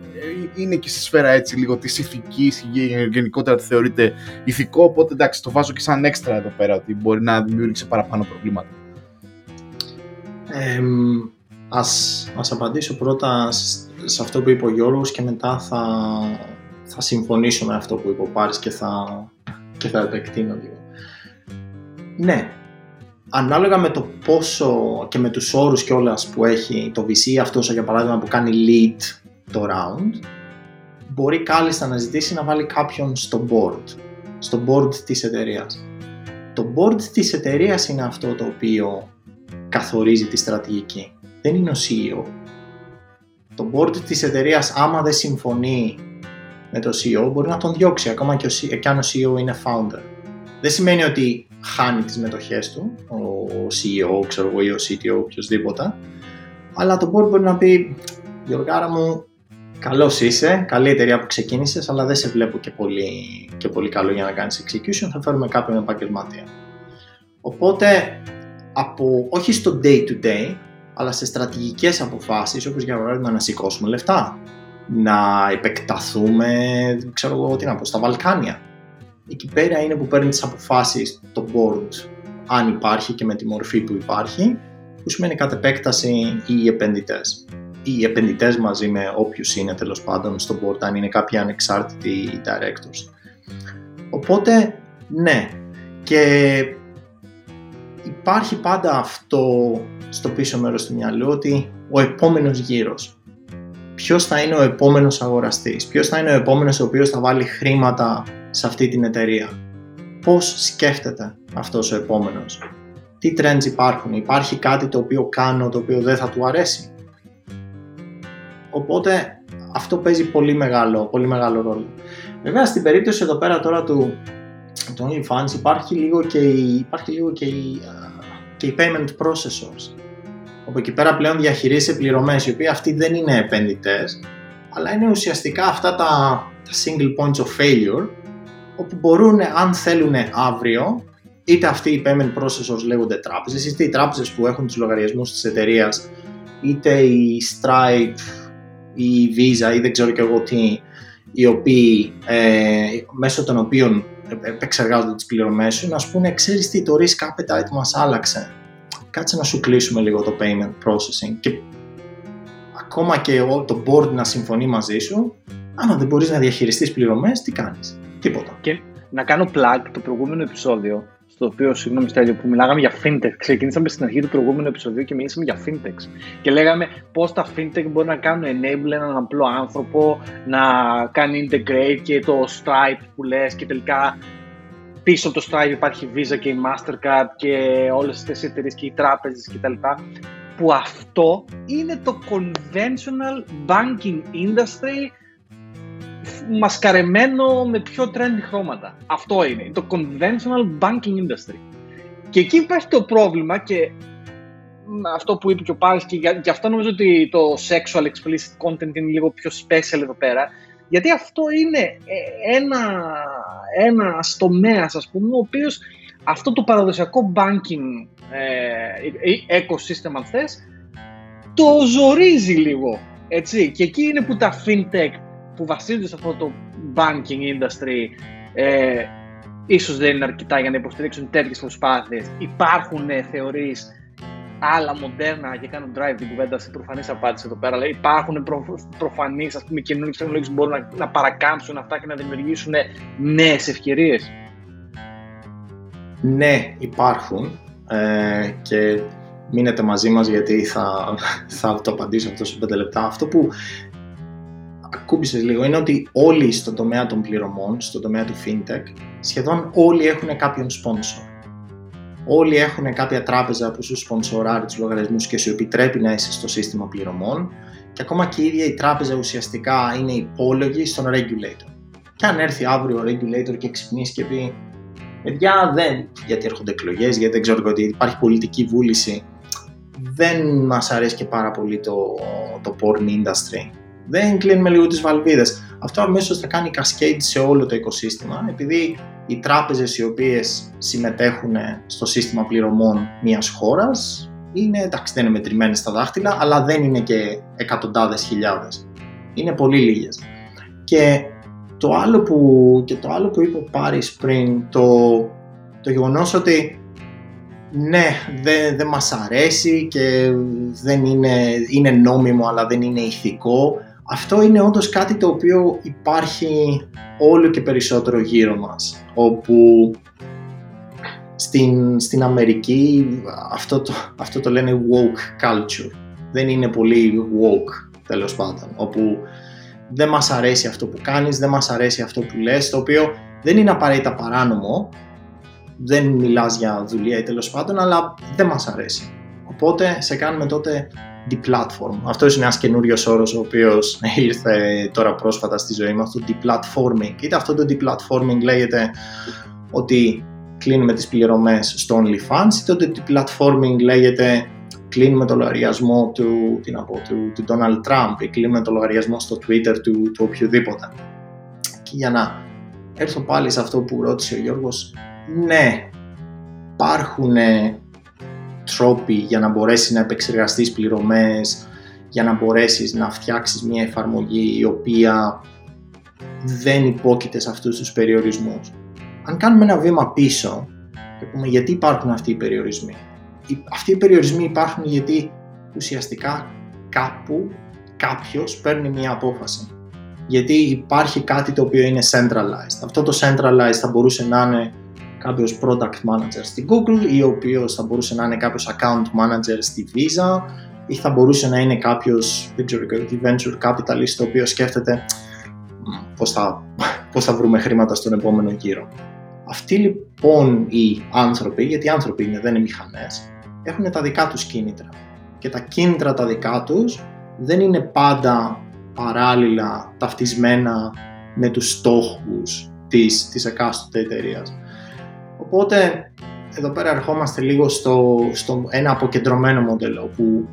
B: είναι και στη σφαίρα έτσι λίγο της ηθικής, γενικότερα τη θεωρείται ηθικό, οπότε εντάξει το βάζω και σαν έξτρα εδώ πέρα ότι μπορεί να δημιούργησε παραπάνω προβλήματα.
C: Ε, ας, ας απαντήσω πρώτα σε αυτό που είπε ο Γιώργος και μετά θα, θα συμφωνήσω με αυτό που είπε ο Πάρης και θα, και θα επεκτείνω λίγο. Ναι, ανάλογα με το πόσο και με τους όρους και όλα που έχει το VC αυτός για παράδειγμα που κάνει lead το round, μπορεί κάλλιστα να ζητήσει να βάλει κάποιον στο board, στο board της εταιρείας. Το board της εταιρείας είναι αυτό το οποίο καθορίζει τη στρατηγική, δεν είναι ο CEO. Το board της εταιρείας άμα δεν συμφωνεί με το CEO μπορεί να τον διώξει ακόμα και, ο, και αν ο CEO είναι founder. Δεν σημαίνει ότι χάνει τις μετοχές του, ο CEO ξέρω εγώ ή ο CTO οποιοδήποτε, αλλά το board μπορεί να πει Γιωργάρα μου Καλός είσαι, καλή εταιρεία που ξεκίνησες, αλλά δεν σε βλέπω και πολύ, και πολύ καλό για να κάνεις execution. Θα φέρουμε κάποιον επαγγελματία. Οπότε, από, όχι στο day to day, αλλά σε στρατηγικές αποφάσεις, όπως για παράδειγμα να σηκώσουμε λεφτά, να επεκταθούμε, ξέρω εγώ τι να πω, στα Βαλκάνια. Εκεί πέρα είναι που παίρνεις τις αποφάσεις το board, αν υπάρχει και με τη μορφή που υπάρχει, που σημαίνει κατ' επέκταση οι επενδυτές οι επενδυτές μαζί με όποιους είναι τέλος πάντων στο board, αν είναι κάποιοι ανεξάρτητοι directors. Οπότε, ναι. Και υπάρχει πάντα αυτό στο πίσω μέρος του μυαλού ότι ο επόμενος γύρος. Ποιος θα είναι ο επόμενος αγοραστής, ποιος θα είναι ο επόμενος ο οποίος θα βάλει χρήματα σε αυτή την εταιρεία; Πώς σκέφτεται αυτός ο επόμενος; Τι trends υπάρχουν, υπάρχει κάτι το οποίο κάνω το οποίο δεν θα του αρέσει; Οπότε αυτό παίζει πολύ μεγάλο, πολύ μεγάλο ρόλο. Βέβαια στην περίπτωση εδώ πέρα τώρα του, του OnlyFans υπάρχει λίγο και η, υπάρχει λίγο και η, και η payment processors. Όπου εκεί πέρα πλέον διαχειρίζεσαι πληρωμές, οι οποίοι αυτοί δεν είναι επενδυτές, αλλά είναι ουσιαστικά αυτά τα, τα single points of failure, όπου μπορούν, αν θέλουν αύριο, είτε αυτοί οι payment processors λέγονται τράπεζες, είτε οι τράπεζες που έχουν τους λογαριασμούς της εταιρείας, είτε η Stripe, ή Visa ή δεν ξέρω και εγώ τι, οι οποίοι, ε, μέσω των οποίων επεξεργάζονται τις πληρωμές σου, να σου πούνε, ξέρεις τι, το risk appetite μας άλλαξε. Κάτσε να σου κλείσουμε λίγο το payment processing και ακόμα και το board να συμφωνεί μαζί σου, άμα δεν μπορείς να διαχειριστείς πληρωμές, τι κάνεις. Τίποτα.
A: Και να κάνω plug το προηγούμενο επεισόδιο στο οποίο, συγγνώμη Στέλιο, που μιλάγαμε για fintech. Ξεκινήσαμε στην αρχή του προηγούμενου επεισοδίου και μιλήσαμε για fintech. Και λέγαμε πώς τα fintech μπορεί να κάνουν enable έναν απλό άνθρωπο να κάνει integrate και το Stripe που λες και τελικά πίσω από το Stripe υπάρχει Visa και η Mastercard και όλες αυτές οι εταιρείες και οι τράπεζες κτλ. Που αυτό είναι το conventional banking industry μασκαρεμένο με πιο trendy χρώματα. Αυτό είναι, το conventional banking industry. Και εκεί υπάρχει το πρόβλημα και αυτό που είπε και ο Πάρης και γι' αυτό νομίζω ότι το sexual explicit content είναι λίγο πιο special εδώ πέρα γιατί αυτό είναι ε, ένα, ένα τομέα, ας πούμε, ο οποίος αυτό το παραδοσιακό banking ε, ecosystem, αν θες, το ζορίζει λίγο, έτσι. Και εκεί είναι που τα fintech που βασίζονται σε αυτό το banking industry ε, ίσως δεν είναι αρκετά για να υποστηρίξουν τέτοιες προσπάθειες. Υπάρχουν, ε, θεωρείς, άλλα μοντέρνα και κάνουν drive την κουβέντα στην προφανή απάντηση εδώ πέρα. Αλλά υπάρχουν προ, προφανείς καινούργιες τεχνολογίες που μπορούν να, να παρακάμψουν αυτά και να δημιουργήσουν νέες ευκαιρίες.
C: Ναι, υπάρχουν ε, και μείνετε μαζί μας γιατί θα, θα το απαντήσω αυτό σε 5 λεπτά. Αυτό που ακούμπησες λίγο είναι ότι όλοι στον τομέα των πληρωμών, στον τομέα του fintech, σχεδόν όλοι έχουν κάποιον sponsor. Όλοι έχουν κάποια τράπεζα που σου σπονσοράρει τους λογαριασμούς και σου επιτρέπει να είσαι στο σύστημα πληρωμών και ακόμα και η ίδια η τράπεζα ουσιαστικά είναι υπόλογη στον regulator. Και αν έρθει αύριο ο regulator και ξυπνήσει και πει Παιδιά δεν, γιατί έρχονται εκλογές, γιατί δεν ξέρω ότι υπάρχει πολιτική βούληση. Δεν μας αρέσει και πάρα πολύ το, το porn industry. Δεν κλείνουμε λίγο τις βαλβίδε. Αυτό αμέσως θα κάνει cascade σε όλο το οικοσύστημα, επειδή οι τράπεζες οι οποίες συμμετέχουν στο σύστημα πληρωμών μιας χώρας είναι, εντάξει δεν είναι μετρημένες στα δάχτυλα, αλλά δεν είναι και εκατοντάδες χιλιάδες. Είναι πολύ λίγες. Και το άλλο που, και το άλλο που είπε ο Πάρης πριν, το, το γεγονός ότι ναι, δεν, δεν μας αρέσει και δεν είναι, είναι νόμιμο αλλά δεν είναι ηθικό, αυτό είναι όντως κάτι το οποίο υπάρχει όλο και περισσότερο γύρω μας, όπου στην, στην Αμερική αυτό το, αυτό το λένε woke culture. Δεν είναι πολύ woke τέλος πάντων, όπου δεν μας αρέσει αυτό που κάνεις, δεν μας αρέσει αυτό που λες, το οποίο δεν είναι απαραίτητα παράνομο, δεν μιλάς για δουλεία ή τέλος πάντων, αλλά δεν μας αρέσει. Οπότε σε κάνουμε τότε deplatform. Αυτό είναι ένας καινούριος όρος ο οποίος ήρθε τώρα πρόσφατα στη ζωή μα, το deplatforming. Είτε αυτό το deplatforming λέγεται ότι κλείνουμε τις πληρωμές στο OnlyFans, είτε το deplatforming λέγεται κλείνουμε το λογαριασμό του, τι να πω, του, του Donald Trump ή κλείνουμε το λογαριασμό στο Twitter του, του οποιοδήποτε. Και για να έρθω πάλι σε αυτό που ρώτησε ο Γιώργος, ναι, υπάρχουν τρόποι για να μπορέσεις να επεξεργαστείς πληρωμές, για να μπορέσεις να φτιάξεις μια εφαρμογή η οποία δεν υπόκειται σε αυτούς τους περιορισμούς. Αν κάνουμε ένα βήμα πίσω και πούμε γιατί υπάρχουν αυτοί οι περιορισμοί. Αυτοί οι περιορισμοί υπάρχουν γιατί ουσιαστικά κάπου κάποιος παίρνει μια απόφαση. Γιατί υπάρχει κάτι το οποίο είναι centralized. Αυτό το centralized θα μπορούσε να είναι κάποιος product manager στην Google ή ο οποίος θα μπορούσε να είναι κάποιος account manager στη Visa ή θα μπορούσε να είναι κάποιος, δεν ξέρω, venture capitalist ο οποίος σκέφτεται πώς θα, πώς θα βρούμε χρήματα στον επόμενο γύρο. Αυτοί λοιπόν οι άνθρωποι, γιατί οι άνθρωποι είναι, δεν είναι μηχανές, έχουν τα δικά τους κίνητρα. Και τα κίνητρα τα δικά τους δεν είναι πάντα παράλληλα ταυτισμένα με τους στόχους της, της εκάστοτε εταιρείας. Οπότε εδώ πέρα ερχόμαστε λίγο στο, στο ένα αποκεντρωμένο μοντέλο που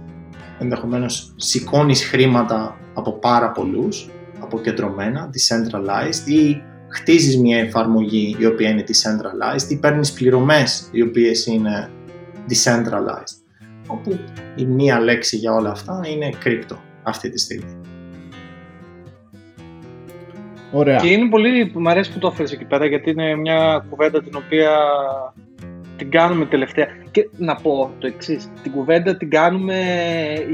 C: ενδεχομένως σηκώνει χρήματα από πάρα πολλούς, αποκεντρωμένα, decentralized ή χτίζεις μια εφαρμογή η οποία είναι decentralized ή παίρνεις πληρωμές οι οποίες είναι decentralized. Όπου η μία λέξη για όλα αυτά είναι crypto αυτή τη στιγμή.
A: Ωραία. Και είναι πολύ, μου αρέσει που το έφερες εκεί πέρα γιατί είναι μια κουβέντα την οποία την κάνουμε τελευταία. Και να πω το εξής. Την κουβέντα την κάνουμε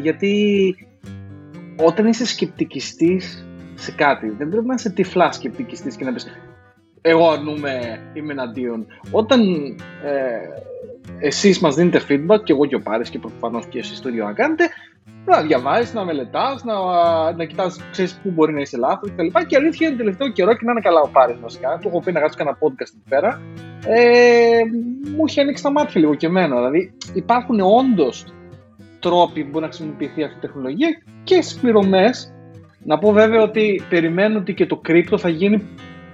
A: γιατί όταν είσαι σκεπτικιστής σε κάτι, δεν πρέπει να είσαι τυφλά σκεπτικιστής και να πεις εγώ αρνούμε, είμαι εναντίον. Όταν ε, εσείς μας δίνετε feedback και εγώ και ο Πάρης και προφανώς και εσείς το ίδιο να κάνετε, να διαβάζεις, να μελετάς, να, να κοιτάς, ξέρεις πού μπορεί να είσαι λάθος κτλ. Και, και αλήθεια είναι τελευταίο καιρό και να είναι καλά ο Πάρης βασικά. Του έχω πει να γράψει κανένα podcast εκεί πέρα. Ε, μου είχε ανοίξει τα μάτια λίγο και εμένα. Δηλαδή υπάρχουν όντως τρόποι που μπορεί να χρησιμοποιηθεί αυτή η τεχνολογία και στις πληρωμές Να πω βέβαια ότι περιμένω ότι και το κρύπτο θα γίνει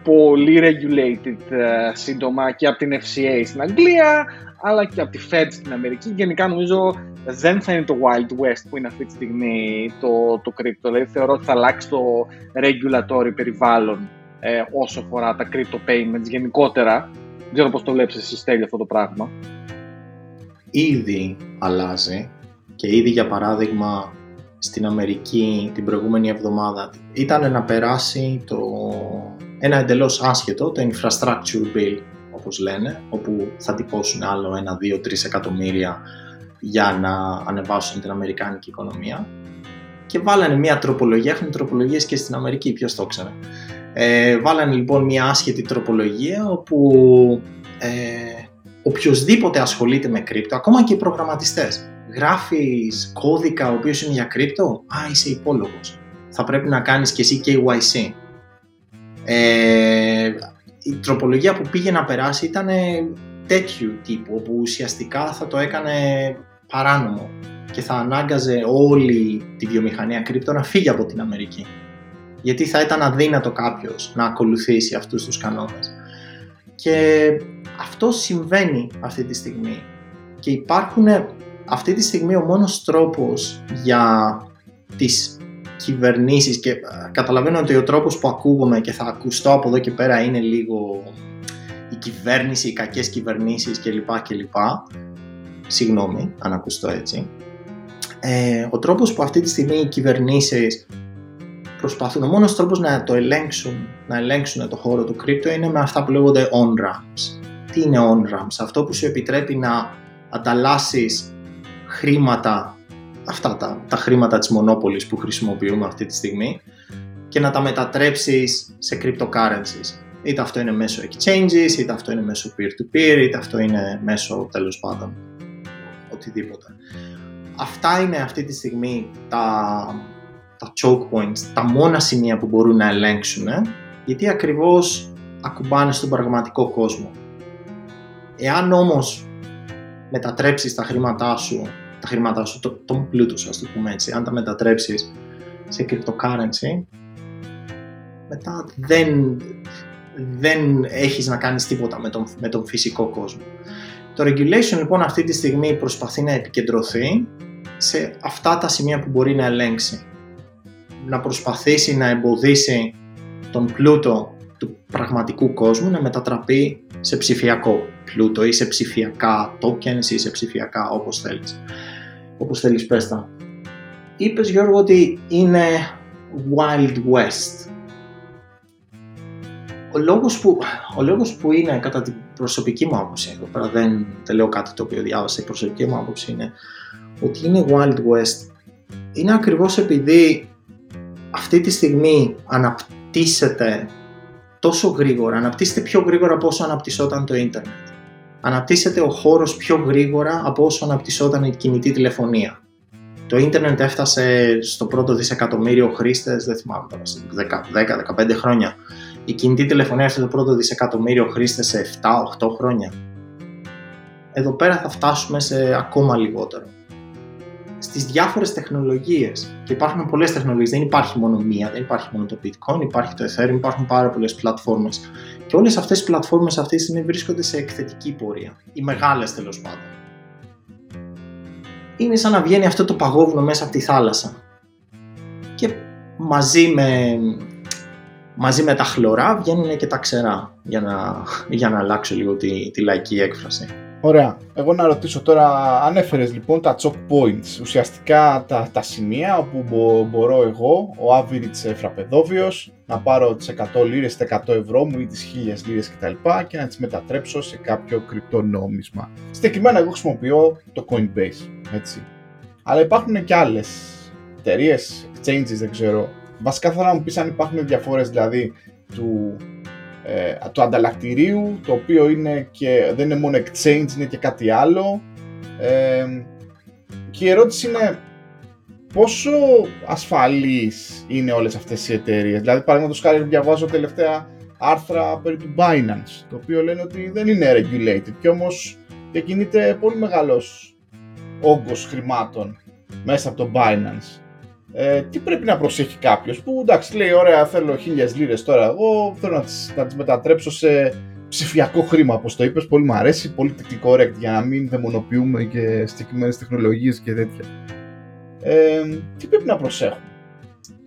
A: πολύ regulated ε, σύντομα και από την FCA στην Αγγλία αλλά και από τη Fed στην Αμερική. Γενικά νομίζω δεν θα είναι το Wild West που είναι αυτή τη στιγμή το, το crypto. Δηλαδή θεωρώ ότι θα αλλάξει το regulatory περιβάλλον ε, όσο αφορά τα crypto payments γενικότερα. Δεν ξέρω πώς το βλέπεις εσύ Στέλιο αυτό το πράγμα.
C: Ήδη αλλάζει και ήδη για παράδειγμα στην Αμερική την προηγούμενη εβδομάδα ήταν να περάσει το, ένα εντελώς άσχετο, το Infrastructure Bill όπως λένε, όπου θα τυπώσουν άλλο ένα, δύο, τρεις εκατομμύρια για να ανεβάσουν την Αμερικάνικη οικονομία και βάλανε μια τροπολογία, έχουν τροπολογίες και στην Αμερική, ποιος το ξέρε. Ε, βάλανε λοιπόν μια άσχετη τροπολογία όπου ε, οποιοδήποτε ασχολείται με κρύπτο, ακόμα και οι προγραμματιστές, γράφεις κώδικα ο οποίος είναι για κρύπτο, α, είσαι υπόλογος. Θα πρέπει να κάνεις και εσύ KYC. Ε, η τροπολογία που πήγε να περάσει ήταν τέτοιου τύπου, όπου ουσιαστικά θα το έκανε παράνομο και θα ανάγκαζε όλη τη βιομηχανία κρύπτο να φύγει από την Αμερική. Γιατί θα ήταν αδύνατο κάποιος να ακολουθήσει αυτούς τους κανόνες. Και αυτό συμβαίνει αυτή τη στιγμή. Και υπάρχουν αυτή τη στιγμή ο μόνος τρόπος για τις κυβερνήσεις και καταλαβαίνω ότι ο τρόπος που ακούγομαι και θα ακουστώ από εδώ και πέρα είναι λίγο η κυβέρνηση, οι κακές κυβερνήσεις κλπ. κλπ. Συγγνώμη αν ακουστώ έτσι. Ε, ο τρόπος που αυτή τη στιγμή οι κυβερνήσεις προσπαθούν, ο μόνος τρόπος να το ελέγξουν, να ελέγξουν το χώρο του κρύπτο είναι με αυτά που λέγονται on-ramps. Τι είναι on-ramps? Αυτό που σου επιτρέπει να ανταλλάσσεις χρήματα αυτά τα, τα χρήματα της μονόπολης που χρησιμοποιούμε αυτή τη στιγμή και να τα μετατρέψεις σε cryptocurrencies. Είτε αυτό είναι μέσω exchanges, είτε αυτό είναι μέσω peer-to-peer, είτε αυτό είναι μέσω τέλος πάντων οτιδήποτε. Αυτά είναι αυτή τη στιγμή τα, τα choke points, τα μόνα σημεία που μπορούν να ελέγξουν, γιατί ακριβώς ακουμπάνε στον πραγματικό κόσμο. Εάν όμως μετατρέψεις τα χρήματά σου τα χρήματά σου, το, τον πλούτο σου, ας το πούμε έτσι, αν τα μετατρέψεις σε cryptocurrency, μετά δεν, δεν έχεις να κάνεις τίποτα με τον, με τον φυσικό κόσμο. Το regulation λοιπόν αυτή τη στιγμή προσπαθεί να επικεντρωθεί σε αυτά τα σημεία που μπορεί να ελέγξει. Να προσπαθήσει να εμποδίσει τον πλούτο του πραγματικού κόσμου να μετατραπεί σε ψηφιακό πλούτο ή σε ψηφιακά tokens ή σε ψηφιακά όπως θέλεις όπως θέλεις πες τα. Είπες Γιώργο ότι είναι Wild West. Ο λόγος που, ο λόγος που είναι κατά την προσωπική μου άποψη, εδώ πέρα δεν, δεν λέω κάτι το οποίο διάβασα, η προσωπική μου άποψη είναι ότι είναι Wild West είναι ακριβώς επειδή αυτή τη στιγμή αναπτύσσεται τόσο γρήγορα, αναπτύσσεται πιο γρήγορα από όσο αναπτυσσόταν το ίντερνετ αναπτύσσεται ο χώρος πιο γρήγορα από όσο αναπτυσσόταν η κινητή τηλεφωνία. Το ίντερνετ έφτασε στο πρώτο δισεκατομμύριο χρήστες, δεν θυμάμαι τώρα, 10-15 χρόνια. Η κινητή τηλεφωνία έφτασε στο πρώτο δισεκατομμύριο χρήστες σε 7-8 χρόνια. Εδώ πέρα θα φτάσουμε σε ακόμα λιγότερο. Στις διάφορες τεχνολογίες, και υπάρχουν πολλές τεχνολογίες, δεν υπάρχει μόνο μία, δεν υπάρχει μόνο το Bitcoin, υπάρχει το Ethereum, υπάρχουν πάρα πολλές πλατφόρμες και όλες αυτές οι πλατφόρμες αυτή τη στιγμή βρίσκονται σε εκθετική πορεία. Οι μεγάλες τέλος πάντων. Είναι σαν να βγαίνει αυτό το παγόβουνο μέσα από τη θάλασσα. Και μαζί με, μαζί με τα χλωρά βγαίνουν και τα ξερά. Για να, για να αλλάξω λίγο τη, τη λαϊκή έκφραση.
B: Ωραία. Εγώ να ρωτήσω τώρα, ανέφερες λοιπόν τα choke points, ουσιαστικά τα, τα σημεία όπου μπορώ εγώ, ο average φραπεδόβιος, να πάρω τις 100 λίρες, τα 100 ευρώ μου ή τις 1000 λίρες κτλ. και να τις μετατρέψω σε κάποιο κρυπτό νόμισμα. Συγκεκριμένα εγώ χρησιμοποιώ το Coinbase, έτσι. Αλλά υπάρχουν και άλλες εταιρείες, exchanges, δεν ξέρω. Βασικά θα να μου πεις αν υπάρχουν διαφορές δηλαδή του ε, του ανταλλακτηρίου, το οποίο είναι και, δεν είναι μόνο exchange, είναι και κάτι άλλο. Ε, και η ερώτηση είναι πόσο ασφαλείς είναι όλες αυτές οι εταιρείες; Δηλαδή, παραδείγματος χάρη, διαβάζω τελευταία άρθρα περί του Binance, το οποίο λένε ότι δεν είναι regulated και όμως διακινείται πολύ μεγάλος όγκος χρημάτων μέσα από το Binance. Ε, τι πρέπει να προσέχει κάποιος που εντάξει λέει: Ωραία, θέλω χίλιες λίρες τώρα. Εγώ θέλω να τις να τις μετατρέψω σε ψηφιακό χρήμα, όπως το είπες. Πολύ μου αρέσει. Πολύ correct για να μην δαιμονοποιούμε και συγκεκριμένες τεχνολογίες και τέτοια. Ε, τι πρέπει να προσέχουμε;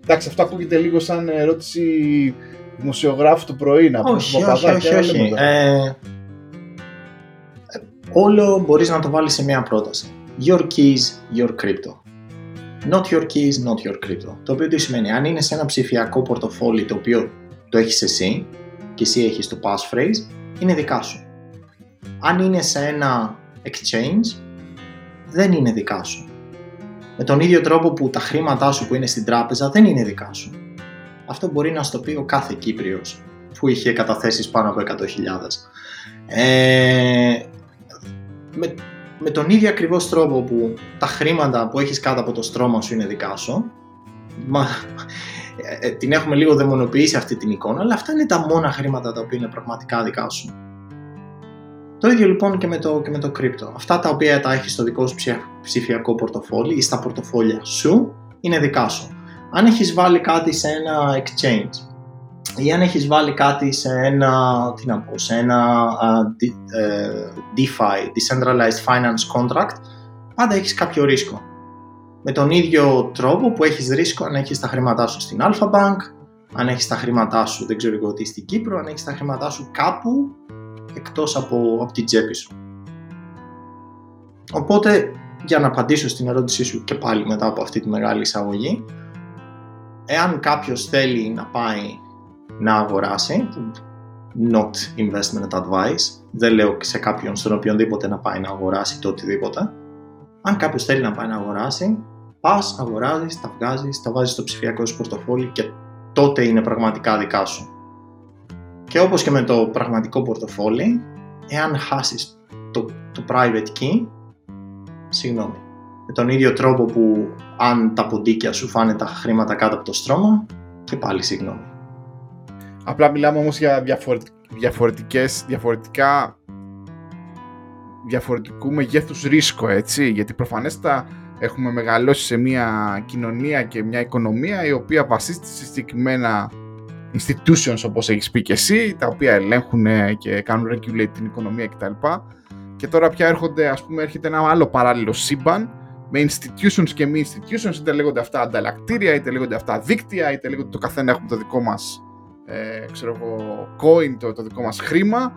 B: Εντάξει, αυτό ακούγεται λίγο σαν ερώτηση δημοσιογράφου του πρωί να πούμε
C: όχι, όχι, όχι, όχι. Ε, όλο μπορείς να το βάλεις σε μια πρόταση. Your keys, your crypto. Not your keys, not your crypto. Το οποίο τι σημαίνει, αν είναι σε ένα ψηφιακό πορτοφόλι το οποίο το έχεις εσύ και εσύ έχεις το passphrase, είναι δικά σου. Αν είναι σε ένα exchange, δεν είναι δικά σου. Με τον ίδιο τρόπο που τα χρήματά σου που είναι στην τράπεζα δεν είναι δικά σου. Αυτό μπορεί να στο πει ο κάθε Κύπριος που είχε καταθέσεις πάνω από 100.000. Ε, με, με τον ίδιο ακριβώς τρόπο που τα χρήματα που έχεις κάτω από το στρώμα σου είναι δικά σου, μα, ε, την έχουμε λίγο δαιμονοποιήσει αυτή την εικόνα, αλλά αυτά είναι τα μόνα χρήματα τα οποία είναι πραγματικά δικά σου. Το ίδιο λοιπόν και με το, και με το crypto. Αυτά τα οποία τα έχεις στο δικό σου ψηφιακό πορτοφόλι ή στα πορτοφόλια σου είναι δικά σου. Αν έχεις βάλει κάτι σε ένα exchange ή αν έχεις βάλει κάτι σε ένα, τι να πω, σε ένα uh, DeFi, Decentralized Finance Contract, πάντα έχεις κάποιο ρίσκο. Με τον ίδιο τρόπο που έχεις ρίσκο αν έχεις τα χρήματά σου στην Alpha Bank, αν έχεις τα χρήματά σου, δεν ξέρω εγώ τι, στην Κύπρο, αν έχεις τα χρήματά σου κάπου εκτός από, από την τσέπη σου. Οπότε, για να απαντήσω στην ερώτησή σου και πάλι μετά από αυτή τη μεγάλη εισαγωγή, εάν κάποιος θέλει να πάει να αγοράσει, not investment advice, δεν λέω σε κάποιον στον οποιονδήποτε να πάει να αγοράσει το οτιδήποτε, αν κάποιος θέλει να πάει να αγοράσει, πας, αγοράζεις, τα βγάζεις, τα βάζεις στο ψηφιακό σου πορτοφόλι και τότε είναι πραγματικά δικά σου. Και όπως και με το πραγματικό πορτοφόλι, εάν χάσεις το, το private key, συγγνώμη, με τον ίδιο τρόπο που αν τα ποντίκια σου φάνε τα χρήματα κάτω από το στρώμα, και πάλι συγγνώμη.
B: Απλά μιλάμε όμως για διαφορετικές, διαφορετικά διαφορετικού μεγέθους ρίσκο, έτσι, γιατί προφανέστα έχουμε μεγαλώσει σε μια κοινωνία και μια οικονομία η οποία βασίζεται σε συγκεκριμένα institutions όπως έχεις πει και εσύ, τα οποία ελέγχουν και κάνουν regulate την οικονομία κτλ. Και τώρα πια έρχονται, ας πούμε, έρχεται ένα άλλο παράλληλο σύμπαν με institutions και μη institutions, είτε λέγονται αυτά ανταλλακτήρια, είτε λέγονται αυτά δίκτυα, είτε λέγονται το καθένα έχουμε το δικό μας ε, ξέρω εγώ, coin, το, το δικό μας χρήμα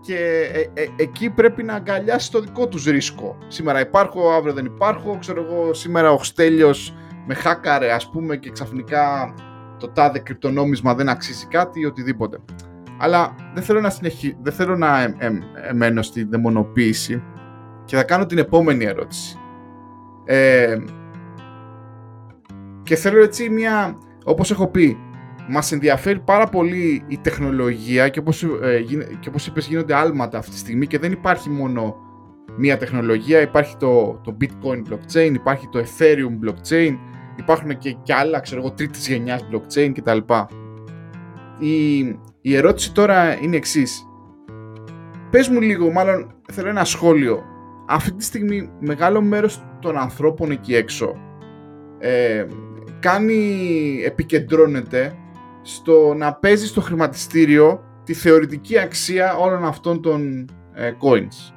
B: και ε, ε, εκεί πρέπει να αγκαλιάσει το δικό τους ρίσκο. Σήμερα υπάρχω, αύριο δεν υπάρχω, ξέρω εγώ, σήμερα ο Στέλιος με χάκαρε ας πούμε και ξαφνικά το τάδε κρυπτονόμισμα δεν αξίζει κάτι ή οτιδήποτε. Αλλά δεν θέλω να, συνεχί... δεν θέλω να ε, ε, εμένω στη δαιμονοποίηση και θα κάνω την επόμενη ερώτηση. Ε, και θέλω έτσι μια, όπως έχω πει, μας ενδιαφέρει πάρα πολύ η τεχνολογία και όπως, ε, και όπως είπες γίνονται άλματα αυτή τη στιγμή και δεν υπάρχει μόνο μία τεχνολογία, υπάρχει το, το bitcoin blockchain, υπάρχει το ethereum blockchain, υπάρχουν και, και άλλα, ξέρω εγώ, τρίτης γενιάς blockchain κτλ. Η, η ερώτηση τώρα είναι εξής. Πες μου λίγο, μάλλον θέλω ένα σχόλιο. Αυτή τη στιγμή μεγάλο μέρος των ανθρώπων εκεί έξω ε, κάνει, επικεντρώνεται στο να παίζει στο χρηματιστήριο τη θεωρητική αξία όλων αυτών των ε, coins.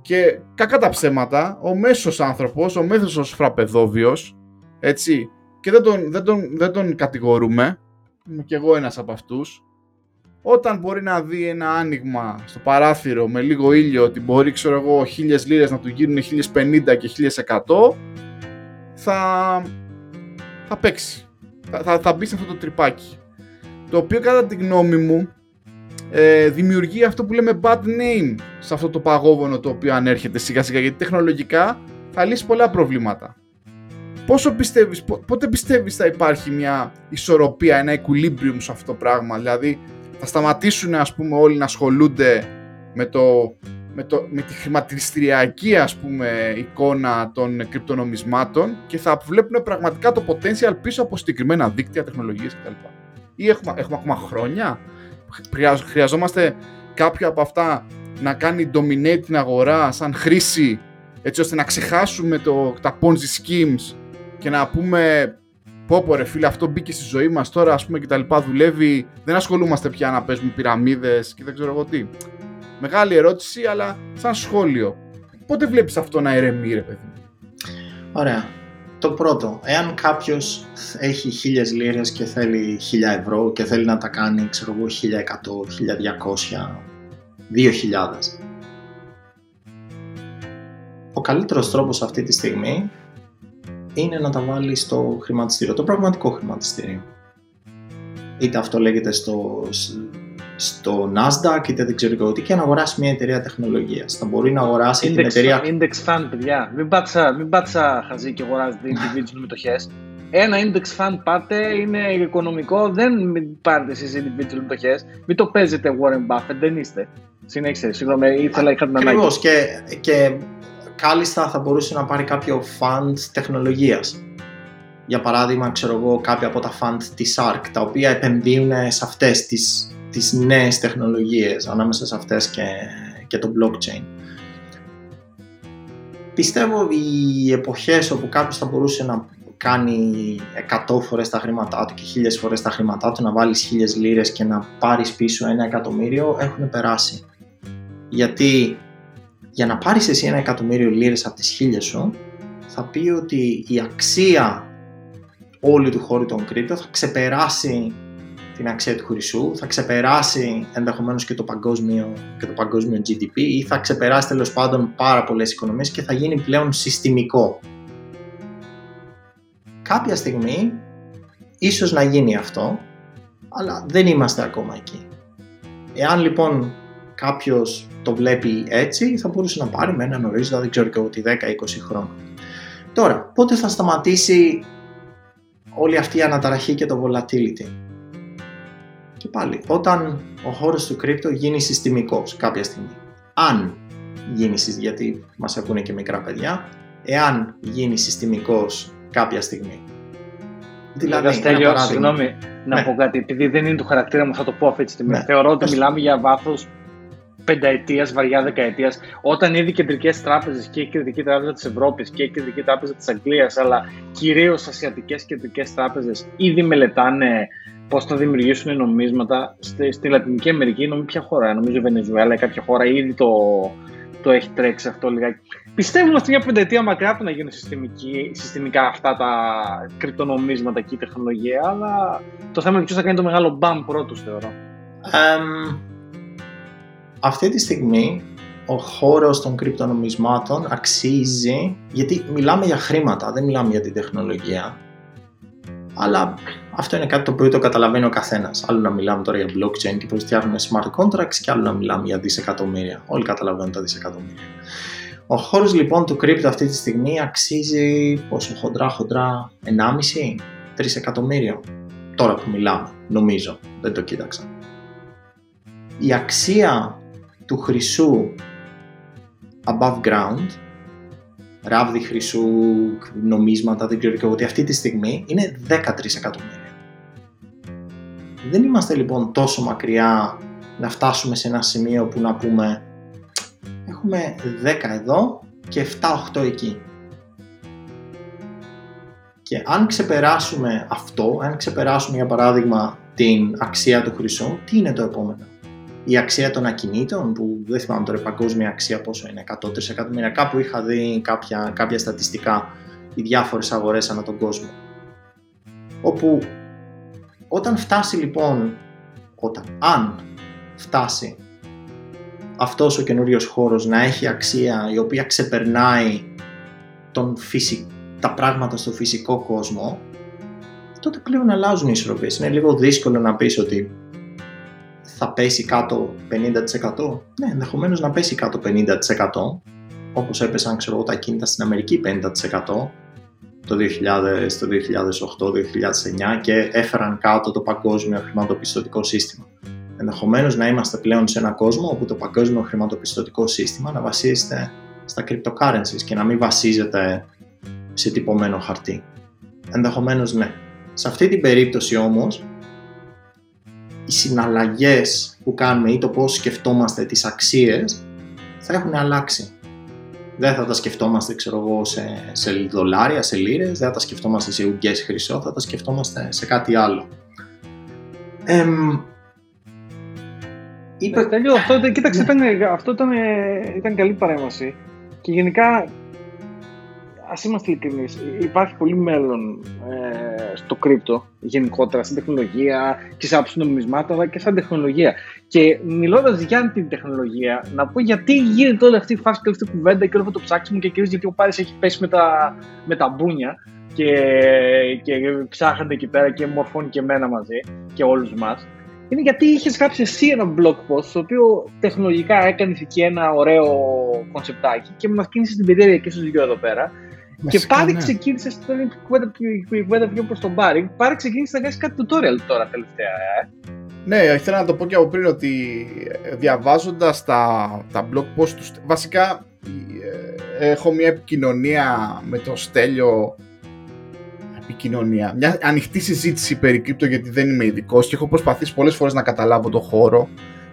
B: Και κακά τα ψέματα, ο μέσος άνθρωπος, ο μέσος φραπεδόβιος, έτσι, και δεν τον, δεν τον, δεν τον κατηγορούμε, είμαι κι εγώ ένας από αυτούς, όταν μπορεί να δει ένα άνοιγμα στο παράθυρο με λίγο ήλιο ότι μπορεί ξέρω εγώ χίλιες λίρες να του γίνουν 1050 και 1100 θα, θα παίξει. Θα, θα, θα μπει σε αυτό το τρυπάκι το οποίο κατά τη γνώμη μου ε, δημιουργεί αυτό που λέμε bad name σε αυτό το παγόβονο το οποίο ανέρχεται σιγά σιγά γιατί τεχνολογικά θα λύσει πολλά προβλήματα. Πόσο πιστεύεις, πότε πιστεύεις θα υπάρχει μια ισορροπία, ένα equilibrium σε αυτό το πράγμα, δηλαδή θα σταματήσουν ας πούμε όλοι να ασχολούνται με, το, με, το, με τη χρηματιστηριακή ας πούμε εικόνα των κρυπτονομισμάτων και θα βλέπουν πραγματικά το potential πίσω από συγκεκριμένα δίκτυα, τεχνολογίες κτλ ή έχουμε, έχουμε ακόμα χρόνια. Χρειαζόμαστε κάποιο από αυτά να κάνει dominate την αγορά σαν χρήση έτσι ώστε να ξεχάσουμε το, τα Ponzi schemes και να πούμε πω πω ρε φίλε αυτό μπήκε στη ζωή μας τώρα ας πούμε και τα λοιπά δουλεύει, δεν ασχολούμαστε πια να παίζουμε πυραμίδες και δεν ξέρω εγώ τι. Μεγάλη ερώτηση αλλά σαν σχόλιο. Πότε βλέπεις αυτό να ηρεμεί ρε παιδί
C: Ωραία. Το πρώτο, εάν κάποιος έχει χίλιες λίρες και θέλει χίλια ευρώ και θέλει να τα κάνει, ξέρω εγώ, 1100, 1200, 2000. Ο καλύτερος τρόπος αυτή τη στιγμή είναι να τα βάλει στο χρηματιστήριο, το πραγματικό χρηματιστήριο. Είτε αυτό λέγεται στο, στο Nasdaq, είτε δεν ξέρω εγώ τι, και να αγοράσει μια εταιρεία τεχνολογίας. Θα μπορεί να αγοράσει
A: index,
C: την εταιρεία.
A: Index fund, παιδιά. Μην πάτε μην χαζί και αγοράζετε individual μετοχέ. Ένα index fund πάτε, είναι οικονομικό, δεν πάρετε εσείς individual μετοχέ. Μην το παίζετε Warren Buffett, δεν είστε. Συνέχισε, συγγνώμη, ήθελα είχα την ανάγκη.
C: Ακριβώς και, και κάλλιστα θα μπορούσε να πάρει κάποιο fund τεχνολογίας. Για παράδειγμα, ξέρω εγώ, κάποια από τα fund της ARK, τα οποία επενδύουν σε αυτές τις, τις νέες τεχνολογίες, ανάμεσα σε αυτές και, και το blockchain. Πιστεύω οι εποχές όπου κάποιος θα μπορούσε να κάνει 100 φορές τα χρήματά του και 1000 φορές τα χρήματά του, να βάλεις 1000 λίρες και να πάρεις πίσω ένα εκατομμύριο, έχουν περάσει. Γιατί για να πάρεις εσύ ένα εκατομμύριο λίρες από τις χίλιες σου, θα πει ότι η αξία όλου του χώρου των κρύπτο θα ξεπεράσει την αξία του χρυσού, θα ξεπεράσει ενδεχομένως και το παγκόσμιο, και το παγκόσμιο GDP ή θα ξεπεράσει τέλος πάντων πάρα πολλές οικονομίες και θα γίνει πλέον συστημικό. Κάποια στιγμή ίσως να γίνει αυτό, αλλά δεν είμαστε ακόμα εκεί. Εάν λοιπόν κάποιος το βλέπει έτσι, θα μπορούσε να πάρει με έναν ορίζοντα, δεν ξέρω και ότι 10-20 χρόνια. Τώρα, πότε θα σταματήσει όλη αυτή η αναταραχή και το volatility; Και πάλι, όταν ο χώρος του κρύπτο γίνει συστημικός κάποια στιγμή. Αν γίνει, γιατί μας ακούνε και μικρά παιδιά, εάν γίνει συστημικός κάποια στιγμή.
A: Δηλαδή, Στέλιο, συγγνώμη, να ναι. πω κάτι, επειδή δεν είναι το χαρακτήρα μου, θα το πω αυτή τη στιγμή. Ναι. Θεωρώ ότι μιλάμε για βάθος πενταετίας, βαριά δεκαετίας, όταν ήδη κεντρικές τράπεζες και η Κεντρική Τράπεζα της Ευρώπης και η Κεντρική Τράπεζα της Αγγλίας, αλλά κυρίως ασιατικές κεντρικές τράπεζες, ήδη μελετάνε πώς θα δημιουργήσουν νομίσματα. Στη, στη Λατινική Αμερική, νομίζω ποια χώρα, νομίζω η Βενεζουέλα ή κάποια χώρα ήδη το, το έχει τρέξει αυτό λιγάκι. Πιστεύουμε ότι μια πενταετία μακριά που να γίνουν συστημικά αυτά τα κρυπτονομίσματα και η τεχνολογία, αλλά το θέμα είναι ποιος θα κάνει το μεγάλο μπαμ πρώτος, θεωρώ.
C: Um, αυτή τη στιγμή ο χώρος των κρυπτονομισμάτων αξίζει, γιατί μιλάμε για χρήματα, δεν μιλάμε για την τεχνολογία, αλλά αυτό είναι κάτι το οποίο το καταλαβαίνει ο καθένας. Άλλο να μιλάμε τώρα για blockchain και πώς φτιάχνουμε smart contracts, και άλλο να μιλάμε για δισεκατομμύρια. Όλοι καταλαβαίνουν τα δισεκατομμύρια. Ο χώρος λοιπόν του crypto αυτή τη στιγμή αξίζει πόσο χοντρά χοντρά 1,5-3 εκατομμύριο. Τώρα που μιλάμε, νομίζω, δεν το κοίταξα. Η αξία του χρυσού above ground, ράβδι χρυσού, νομίσματα, δεν ξέρω και εγώ, ότι αυτή τη στιγμή είναι 13 εκατομμύρια. Δεν είμαστε λοιπόν τόσο μακριά να φτάσουμε σε ένα σημείο που να πούμε έχουμε 10 εδώ και 7-8 εκεί. Και αν ξεπεράσουμε αυτό, αν ξεπεράσουμε για παράδειγμα την αξία του χρυσού, τι είναι το επόμενο; Η αξία των ακινήτων, που δεν θυμάμαι τώρα η παγκόσμια αξία πόσο είναι, 100 εκατομμύρια. Κάπου είχα δει κάποια, κάποια στατιστικά οι διάφορες αγορές ανά τον κόσμο. Όπου όταν φτάσει λοιπόν, όταν, αν φτάσει αυτός ο καινούριος χώρος να έχει αξία η οποία ξεπερνάει τον τα πράγματα στο φυσικό κόσμο, τότε πλέον αλλάζουν οι ισορροπίες. Είναι λίγο δύσκολο να πεις ότι θα πέσει κάτω 50%. Ναι, ενδεχομένως να πέσει κάτω 50%, όπως έπεσαν ξέρω, τα κίνητα στην Αμερική 50% το 2000, το 2008-2009 και έφεραν κάτω το παγκόσμιο χρηματοπιστωτικό σύστημα. Ενδεχομένως να είμαστε πλέον σε έναν κόσμο όπου το παγκόσμιο χρηματοπιστωτικό σύστημα να βασίζεται στα cryptocurrencies και να μην βασίζεται σε τυπωμένο χαρτί. Ενδεχομένως ναι. Σε αυτή την περίπτωση όμως οι συναλλαγές που κάνουμε ή το πώς σκεφτόμαστε τις αξίες θα έχουν αλλάξει. Δεν θα τα σκεφτόμαστε, ξέρω εγώ, σε, σε δολάρια, σε λίρες, δεν θα τα σκεφτόμαστε σε ουγγές χρυσό, θα τα σκεφτόμαστε σε κάτι άλλο. Εμ,
A: είπε... Τέλειο, αυτό, κοίταξε, ήταν, αυτό ήταν, ήταν καλή παρέμβαση. Και γενικά Α είμαστε ειλικρινείς, υπάρχει πολύ μέλλον ε, στο κρύπτο γενικότερα, στην τεχνολογία και σε άψη νομισμάτων, αλλά και σαν τεχνολογία. Και μιλώντας για την τεχνολογία, να πω γιατί γίνεται όλη αυτή η φάση και όλη αυτή η κουβέντα και όλο αυτό το ψάξιμο και κυρίω γιατί ο Πάρης έχει πέσει με τα, με τα μπούνια και, και ψάχνεται εκεί πέρα και μορφώνει και εμένα μαζί και όλους μας. Είναι γιατί είχες γράψει εσύ ένα blog post, το οποίο τεχνολογικά έκανε εκεί ένα ωραίο κονσεπτάκι και μας κίνησε την περιέργεια και στους δύο εδώ πέρα και πάλι ναι. ξεκίνησε, αυτό είναι η κουβέντα πιο προς τον Μπάρι, πάλι ξεκίνησε να κάνεις κάτι tutorial τώρα τελευταία. Ε.
B: Ναι, ήθελα να το πω και από πριν ότι ε, διαβάζοντας τα, τα blog post τους. Βασικά ε, έχω μια επικοινωνία με το Στέλιο. Επικοινωνία. Μια ανοιχτή συζήτηση περί κρύπτο γιατί δεν είμαι ειδικός και έχω προσπαθήσει πολλές φορές να καταλάβω το χώρο.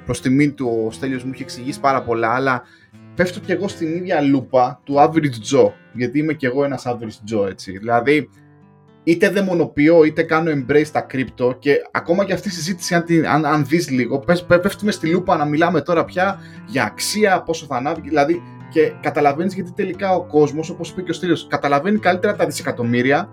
B: Προς τιμήν του ο Στέλιος μου έχει εξηγήσει πάρα πολλά, αλλά πέφτω κι εγώ στην ίδια λούπα του average Joe, γιατί είμαι κι εγώ ένας average Joe, έτσι. Δηλαδή, είτε δαιμονοποιώ, είτε κάνω embrace τα crypto και ακόμα και αυτή η συζήτηση, αν, αν, αν δεις λίγο, πέφτουμε στη λούπα να μιλάμε τώρα πια για αξία, πόσο θα ανάβει, δηλαδή, και καταλαβαίνεις γιατί τελικά ο κόσμος, όπως είπε και ο Στήλιος, καταλαβαίνει καλύτερα τα δισεκατομμύρια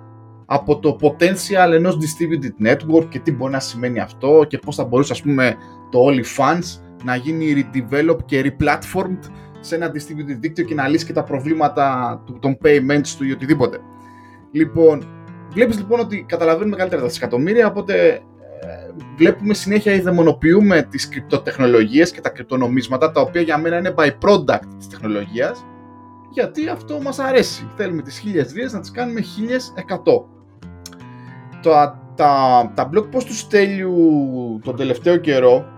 B: από το potential ενός distributed network και τι μπορεί να σημαίνει αυτό και πώς θα μπορούσε, ας πούμε, το OnlyFans να γίνει redeveloped και replatformed σε ένα distributed δίκτυο και να λύσει και τα προβλήματα των payments του ή οτιδήποτε. Λοιπόν, βλέπεις λοιπόν ότι καταλαβαίνουμε καλύτερα τα δισεκατομμύρια, οπότε ε, βλέπουμε συνέχεια ή δαιμονοποιούμε τις κρυπτοτεχνολογίες και τα κρυπτονομίσματα, τα οποία για μένα είναι by product της τεχνολογίας, γιατί αυτό μας αρέσει. Θέλουμε τις χίλιες λίρες να τις κάνουμε 1100. Τα, τα, τα blog post τους Στέλιου τον τελευταίο καιρό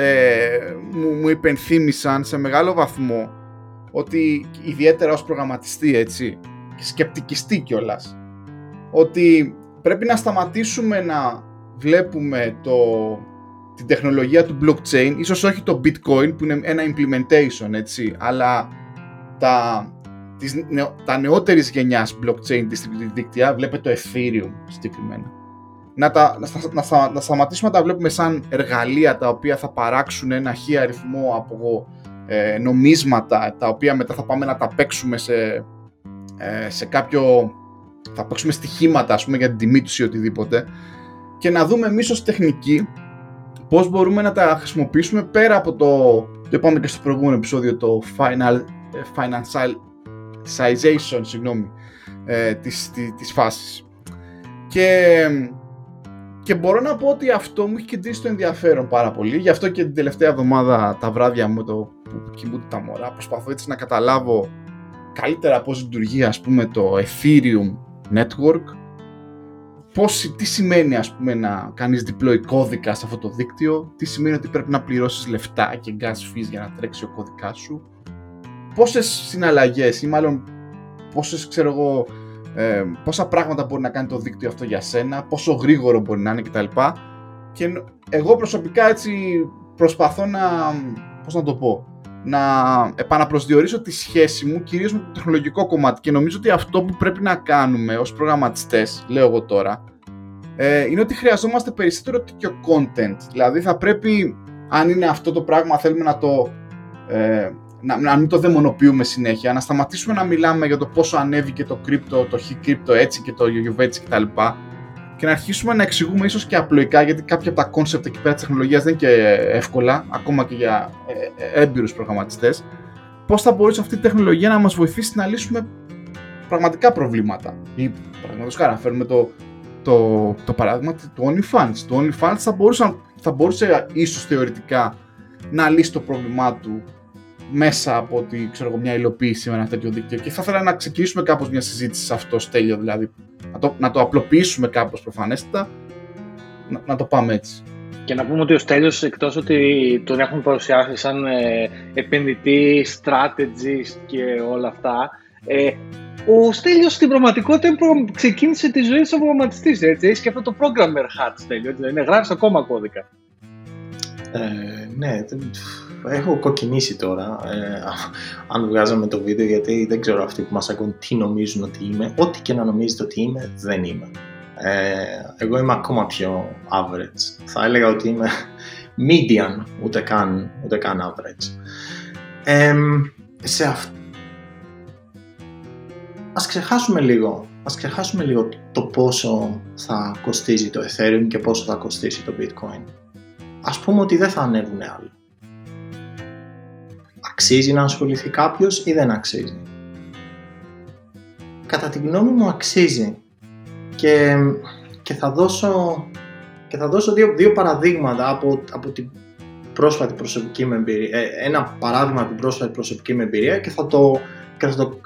B: ε, μου, μου υπενθύμησαν σε μεγάλο βαθμό ότι ιδιαίτερα ως προγραμματιστή έτσι και σκεπτικιστή κιόλας, ότι πρέπει να σταματήσουμε να βλέπουμε το, την τεχνολογία του blockchain, ίσως όχι το bitcoin που είναι ένα implementation έτσι, αλλά τα, τις, τα νεότερης γενιάς blockchain distributed δίκτυα, βλέπετε το ethereum συγκεκριμένα να, τα, να, να, σταματήσουμε να τα βλέπουμε σαν εργαλεία τα οποία θα παράξουν ένα χι αριθμό από ε, νομίσματα τα οποία μετά θα πάμε να τα παίξουμε σε, ε, σε κάποιο θα παίξουμε στοιχήματα ας πούμε για την τιμή τους ή οτιδήποτε. Και να δούμε εμείς ως τεχνική πώς μπορούμε να τα χρησιμοποιήσουμε πέρα από το το είπαμε και στο προηγούμενο επεισόδιο το final, ε, financialization συγγνώμη, ε, της, της, της φάσης. Και και μπορώ να πω ότι αυτό μου έχει κεντρήσει το ενδιαφέρον πάρα πολύ. Γι' αυτό και την τελευταία εβδομάδα τα βράδια μου το που κοιμούνται τα μωρά προσπαθώ έτσι να καταλάβω καλύτερα πώς λειτουργεί ας πούμε το Ethereum Network. Πώς, τι σημαίνει ας πούμε να κάνεις deploy κώδικα σε αυτό το δίκτυο. Τι σημαίνει ότι πρέπει να πληρώσεις λεφτά και gas fees για να τρέξει ο κώδικάς σου. Πόσες συναλλαγές ή μάλλον πόσες ξέρω εγώ ε, πόσα πράγματα μπορεί να κάνει το δίκτυο αυτό για σένα, πόσο γρήγορο μπορεί να είναι κτλ. Και εγώ προσωπικά έτσι προσπαθώ να, πώς να το πω, να επαναπροσδιορίσω τη σχέση μου κυρίως με το τεχνολογικό κομμάτι και νομίζω ότι αυτό που πρέπει να κάνουμε ως προγραμματιστές, λέω εγώ τώρα, ε, είναι ότι χρειαζόμαστε περισσότερο τέτοιο content. Δηλαδή θα πρέπει, αν είναι αυτό το πράγμα, θέλουμε να το ε, να, να μην το δαιμονοποιούμε συνέχεια, να σταματήσουμε να μιλάμε για το πόσο ανέβηκε το crypto, το χ crypto έτσι και το γιουβέτσι κτλ. Και να αρχίσουμε να εξηγούμε ίσως και απλοϊκά, γιατί κάποια από τα concept εκεί πέρα της τεχνολογίας δεν είναι και εύκολα, ακόμα και για ε, ε, έμπειρους προγραμματιστές, πώς θα μπορούσε αυτή η τεχνολογία να μας βοηθήσει να λύσουμε πραγματικά προβλήματα; Ή, παραδείγματος χάρη, να φέρουμε το, το, το παράδειγμα του OnlyFans. Το OnlyFans θα, μπορούσε, θα μπορούσε ίσως θεωρητικά να λύσει το πρόβλημά του μέσα από ότι, ξέρω, μια υλοποίηση με ένα τέτοιο δίκτυο. Και θα ήθελα να ξεκινήσουμε κάπως μια συζήτηση σε αυτό τέλειο, δηλαδή να το, να το απλοποιήσουμε κάπως προφανέστατα, να, να το πάμε έτσι.
A: Και να πούμε ότι ο Στέλιος εκτός ότι τον έχουν παρουσιάσει σαν ε, επενδυτή, strategist και όλα αυτά, ε, ο Στέλιος στην πραγματικότητα ξεκίνησε τη ζωή σαν προγραμματιστής, έτσι, έχει και αυτό το programmer hat, Στέλιο, δηλαδή γράφεις ακόμα κώδικα.
C: Ε, ναι, έχω κοκκινήσει τώρα. Ε, αν βγάζαμε το βίντεο, γιατί δεν ξέρω αυτοί που μας ακούν τι νομίζουν ότι είμαι. Ό,τι και να νομίζετε ότι είμαι, δεν είμαι. Ε, εγώ είμαι ακόμα πιο average. Θα έλεγα ότι είμαι median, ούτε καν, ούτε καν average. Ε, σε αυτό ας ξεχάσουμε λίγο, ας ξεχάσουμε λίγο το πόσο θα κοστίζει το Ethereum και πόσο θα κοστίσει το Bitcoin. Ας πούμε ότι δεν θα ανέβουν άλλο. Αξίζει να ασχοληθεί κάποιος ή δεν αξίζει. Κατά τη γνώμη μου αξίζει και, και θα δώσω, και θα δώσω δύο, δύο παραδείγματα από, από την πρόσφατη προσωπική μου εμπειρία. Ε, ένα παράδειγμα από την πρόσφατη προσωπική μου εμπειρία και θα το, και θα το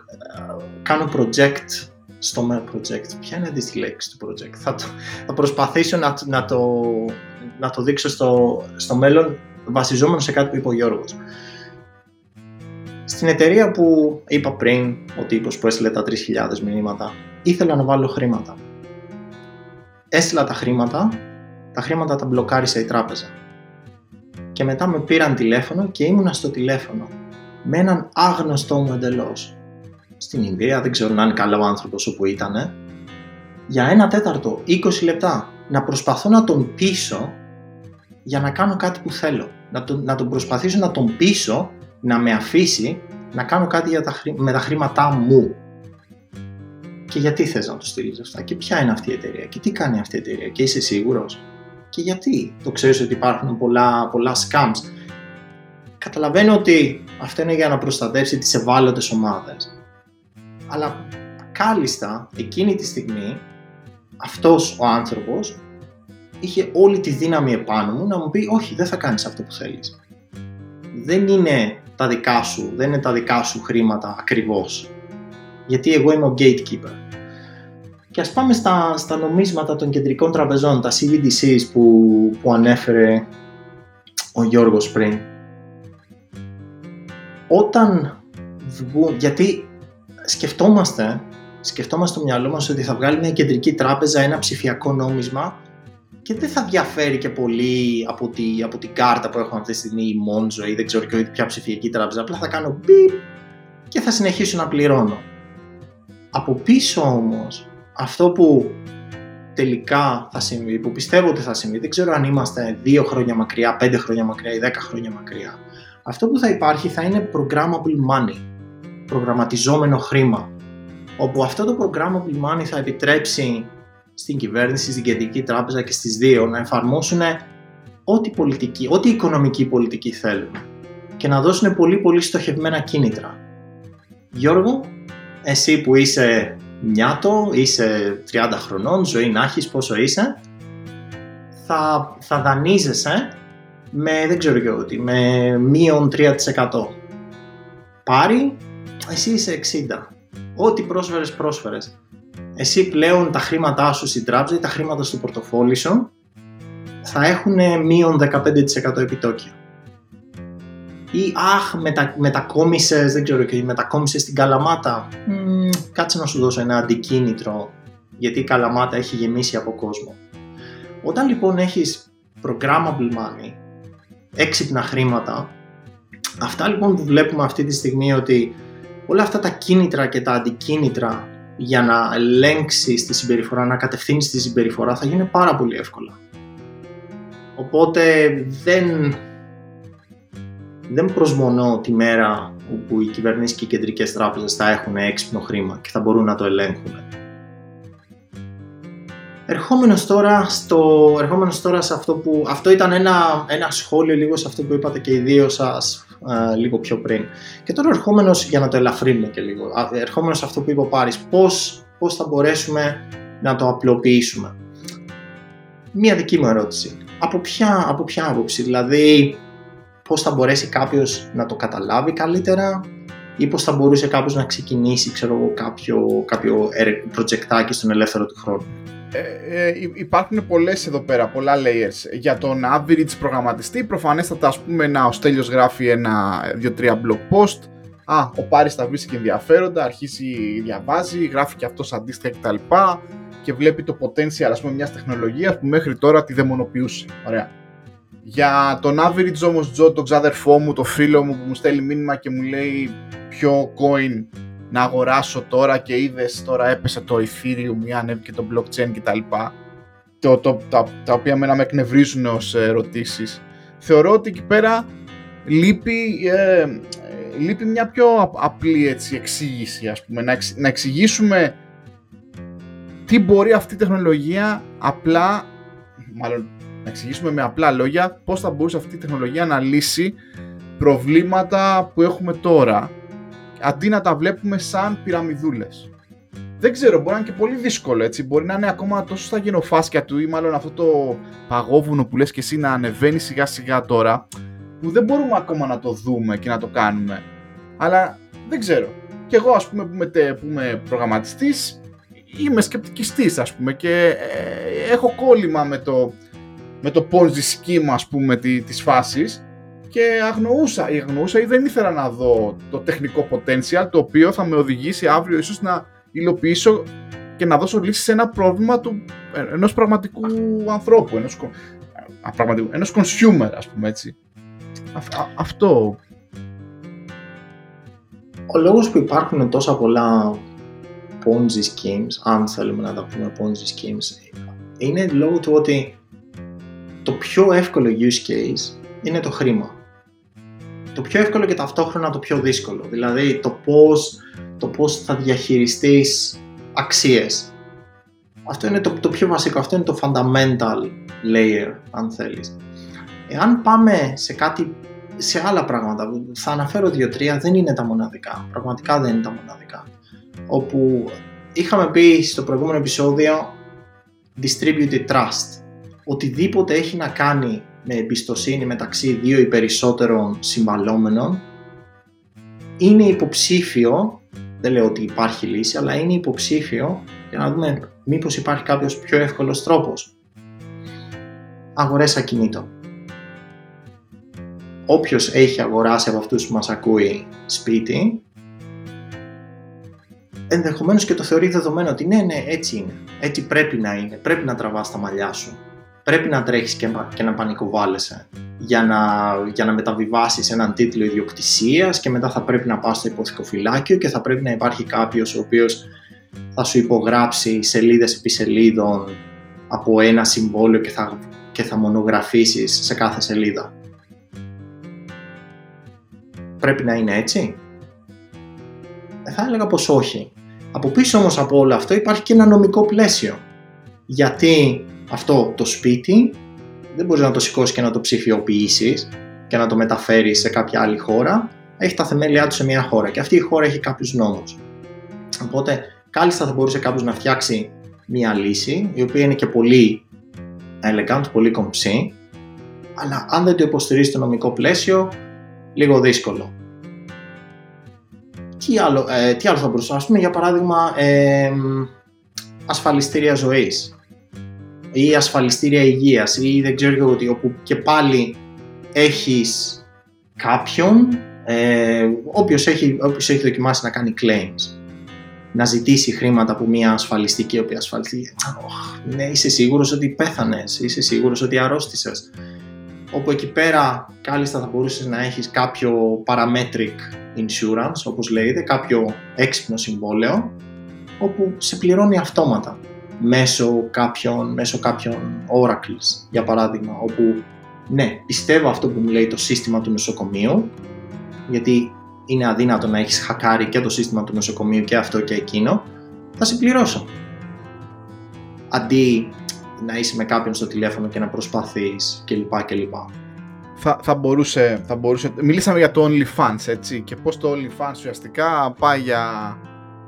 C: κάνω project στο μέλλον project. Ποια είναι η λέξη του project; Θα, το, θα προσπαθήσω να, να, το, να το δείξω στο, στο μέλλον βασιζόμενο σε κάτι που είπε ο Γιώργος. Στην εταιρεία που είπα πριν, ο τύπος που έστειλε τα 3.000 μηνύματα, ήθελα να βάλω χρήματα. Έστειλα τα χρήματα, τα χρήματα τα μπλοκάρισε η τράπεζα. Και μετά με πήραν τηλέφωνο και ήμουνα στο τηλέφωνο με έναν άγνωστό μου εντελώς. Στην Ινδία, δεν ξέρω αν είναι καλό ο άνθρωπος όπου ήταν, για ένα τέταρτο, 20 λεπτά, να προσπαθώ να τον πείσω για να κάνω κάτι που θέλω. Να τον, να τον προσπαθήσω να τον πείσω να με αφήσει να κάνω κάτι για τα, με τα χρήματά μου. Και γιατί θες να το στείλεις αυτά; Και ποια είναι αυτή η εταιρεία; Και τι κάνει αυτή η εταιρεία; Και είσαι σίγουρος; Και γιατί; Το ξέρεις ότι υπάρχουν πολλά, πολλά scams. Καταλαβαίνω ότι αυτό είναι για να προστατεύσει τις ευάλωτες ομάδες. Αλλά κάλλιστα εκείνη τη στιγμή αυτός ο άνθρωπος είχε όλη τη δύναμη επάνω μου να μου πει όχι δεν θα κάνεις αυτό που θέλεις. Δεν είναι τα δικά σου, δεν είναι τα δικά σου χρήματα ακριβώς. Γιατί εγώ είμαι ο gatekeeper. Και ας πάμε στα, στα νομίσματα των κεντρικών τραπεζών, τα CBDCs που, που ανέφερε ο Γιώργος πριν. Όταν βγουν, γιατί σκεφτόμαστε, σκεφτόμαστε στο μυαλό μας ότι θα βγάλει μια κεντρική τράπεζα ένα ψηφιακό νόμισμα και δεν θα διαφέρει και πολύ από, τη, από την κάρτα που έχω αυτή τη στιγμή η Monzo ή δεν ξέρω και ποια ψηφιακή τράπεζα. Απλά θα κάνω μπιπ και θα συνεχίσω να πληρώνω. Από πίσω όμως αυτό που τελικά θα συμβεί, που πιστεύω ότι θα συμβεί, δεν ξέρω αν είμαστε 2 χρόνια μακριά, 5 χρόνια μακριά ή 10 χρόνια μακριά. Αυτό που θα υπάρχει θα είναι programmable money, προγραμματιζόμενο χρήμα, όπου αυτό το programmable money θα επιτρέψει στην κυβέρνηση, στην κεντρική τράπεζα και στις δύο να εφαρμόσουν ό,τι πολιτική, ό,τι οικονομική πολιτική θέλουν και να δώσουν πολύ πολύ στοχευμένα κίνητρα. Γιώργο, εσύ που είσαι νιάτο, είσαι 30 χρονών, ζωή να έχεις, πόσο είσαι, θα, θα δανείζεσαι με, δεν ξέρω και ότι, με μείον 3%. Πάρει, εσύ είσαι 60. Ό,τι πρόσφερες, πρόσφερες εσύ πλέον τα χρήματά σου στην τράπεζα ή τα χρήματα στο πορτοφόλι σου θα έχουν μείον 15% επιτόκιο. Ή αχ, μετα, μετακόμισες, δεν ξέρω και μετακόμισες στην Καλαμάτα. Mm, κάτσε να σου δώσω ένα αντικίνητρο, γιατί η Καλαμάτα έχει γεμίσει από κόσμο. Όταν λοιπόν έχεις programmable money, έξυπνα χρήματα, αυτά λοιπόν που βλέπουμε αυτή τη στιγμή ότι όλα αυτά τα κίνητρα και τα αντικίνητρα για να ελέγξεις τη συμπεριφορά, να κατευθύνεις τη συμπεριφορά θα γίνει πάρα πολύ εύκολα. Οπότε δεν, δεν προσμονώ τη μέρα όπου οι κυβερνήσεις και οι κεντρικές τράπεζες θα έχουν έξυπνο χρήμα και θα μπορούν να το ελέγχουν. Ερχόμενος τώρα, στο, ερχόμενος τώρα σε αυτό που... Αυτό ήταν ένα, ένα σχόλιο λίγο σε αυτό που είπατε και οι δύο σας λίγο πιο πριν. Και τώρα ερχόμενος, για να το ελαφρύνουμε και λίγο, ερχόμενος σε αυτό που είπε ο Πάρης, πώς, πώς θα μπορέσουμε να το απλοποιήσουμε; Μία δική μου ερώτηση. Από ποια, από ποια άποψη, δηλαδή πώς θα μπορέσει κάποιος να το καταλάβει καλύτερα ή πώς θα μπορούσε κάποιος να ξεκινήσει ξέρω, κάποιο, κάποιο projectάκι στον ελεύθερο του χρόνο.
B: Ε, ε, υπάρχουν πολλές εδώ πέρα, πολλά layers. Για τον average προγραμματιστή, προφανέστατα ας πούμε να ο Στέλιος γράφει ένα, δύο-τρία blog post, Α, ο Πάρης τα βρίσκει ενδιαφέροντα, αρχίσει, διαβάζει, γράφει και αυτός αντίστοιχα κτλ. Και βλέπει το potential ας πούμε, μιας τεχνολογίας που μέχρι τώρα τη δαιμονοποιούσε. Ωραία. Για τον average όμως Joe, τον ξάδερφό μου, το φίλο μου που μου στέλνει μήνυμα και μου λέει ποιο coin να αγοράσω τώρα και είδες τώρα έπεσε το Ethereum ή ανέβηκε το blockchain κτλ. Το, το, τα, τα οποία με να με εκνευρίζουν ως ερωτήσεις. Θεωρώ ότι εκεί πέρα λείπει, ε, λείπει μια πιο απλή έτσι, εξήγηση, ας πούμε. Να, να εξηγήσουμε τι μπορεί αυτή η τεχνολογία απλά, μάλλον να εξηγήσουμε με απλά λόγια πώς θα μπορούσε αυτή η τεχνολογία να λύσει προβλήματα που έχουμε τώρα αντί να τα βλέπουμε σαν πυραμιδούλες. Δεν ξέρω, μπορεί να είναι και πολύ δύσκολο έτσι. Μπορεί να είναι ακόμα τόσο στα γενοφάσκια του ή μάλλον αυτό το παγόβουνο που λες και εσύ να ανεβαίνει σιγά σιγά τώρα που δεν μπορούμε ακόμα να το δούμε και να το κάνουμε. Αλλά δεν ξέρω. Και εγώ ας πούμε που είμαι, που είμαι προγραμματιστής είμαι σκεπτικιστής ας πούμε και ε, έχω κόλλημα με το, με το ponzi scheme ας πούμε της φάσης και αγνοούσα ή αγνοούσα ή δεν ήθελα να δω το τεχνικό potential το οποίο θα με οδηγήσει αύριο ίσως να υλοποιήσω και να δώσω λύση σε ένα πρόβλημα του, ενός πραγματικού ανθρώπου, ενός, πραγματικού, ενός consumer ας πούμε έτσι. αυτό.
C: Ο λόγος που υπάρχουν τόσα πολλά Ponzi schemes, αν θέλουμε να τα πούμε Ponzi schemes, είναι λόγω του ότι το πιο εύκολο use case είναι το χρήμα το πιο εύκολο και ταυτόχρονα το πιο δύσκολο. Δηλαδή το πώς, το πώς θα διαχειριστείς αξίες. Αυτό είναι το, το πιο βασικό, αυτό είναι το fundamental layer αν θέλεις. Εάν πάμε σε κάτι, σε άλλα πράγματα, θα αναφέρω δύο-τρία, δεν είναι τα μοναδικά, πραγματικά δεν είναι τα μοναδικά. Όπου είχαμε πει στο προηγούμενο επεισόδιο distributed trust. Οτιδήποτε έχει να κάνει με εμπιστοσύνη μεταξύ δύο ή περισσότερων συμβαλόμενων είναι υποψήφιο, δεν λέω ότι υπάρχει λύση, αλλά είναι υποψήφιο για να δούμε μήπως υπάρχει κάποιος πιο εύκολος τρόπος. Αγορές ακινήτων. Όποιος έχει αγοράσει από αυτούς που μας ακούει σπίτι, ενδεχομένως και το θεωρεί δεδομένο ότι ναι, ναι, έτσι είναι. Έτσι πρέπει να είναι. Πρέπει να τραβάς τα μαλλιά σου πρέπει να τρέχεις και, και να πανικοβάλλεσαι για να, για να μεταβιβάσεις έναν τίτλο ιδιοκτησίας και μετά θα πρέπει να πας στο υποθηκοφυλάκιο και θα πρέπει να υπάρχει κάποιος ο οποίος θα σου υπογράψει σελίδες επί σελίδων από ένα συμβόλαιο και θα, και θα μονογραφήσεις σε κάθε σελίδα. Πρέπει να είναι έτσι; Ε, θα έλεγα πως όχι. Από πίσω όμως από όλο αυτό υπάρχει και ένα νομικό πλαίσιο. Γιατί αυτό το σπίτι δεν μπορείς να το σηκώσεις και να το ψηφιοποιήσεις και να το μεταφέρεις σε κάποια άλλη χώρα. Έχει τα θεμέλια του σε μια χώρα και αυτή η χώρα έχει κάποιους νόμους. Οπότε κάλλιστα θα μπορούσε κάποιος να φτιάξει μια λύση η οποία είναι και πολύ elegant, πολύ κομψή αλλά αν δεν το υποστηρίζει το νομικό πλαίσιο λίγο δύσκολο. Τι άλλο, ε, τι άλλο θα μπορούσα να πούμε, για παράδειγμα ε, ασφαλιστήρια ζωής ή ασφαλιστήρια υγείας ή δεν ξέρω εγώ τι, όπου και πάλι έχεις κάποιον ε, όποιος, έχει, όποιος έχει δοκιμάσει να κάνει claims να ζητήσει χρήματα από μια ασφαλιστική οποία ασφαλιστική oh, ναι είσαι σίγουρος ότι πέθανες είσαι σίγουρος ότι αρρώστησες. Όπου εκεί πέρα κάλλιστα θα μπορούσες να έχεις κάποιο parametric insurance όπως λέγεται κάποιο έξυπνο συμβόλαιο όπου σε πληρώνει αυτόματα μέσω κάποιων, μέσω κάποιων oracles, για παράδειγμα, όπου ναι, πιστεύω αυτό που μου λέει το σύστημα του νοσοκομείου, γιατί είναι αδύνατο να έχεις χακάρει και το σύστημα του νοσοκομείου και αυτό και εκείνο, θα συμπληρώσω. Αντί να είσαι με κάποιον στο τηλέφωνο και να προσπαθείς κλπ. κλπ.
B: Θα, θα, μπορούσε, θα μπορούσε... Μιλήσαμε για το OnlyFans, έτσι, και πώς το OnlyFans ουσιαστικά πάει για,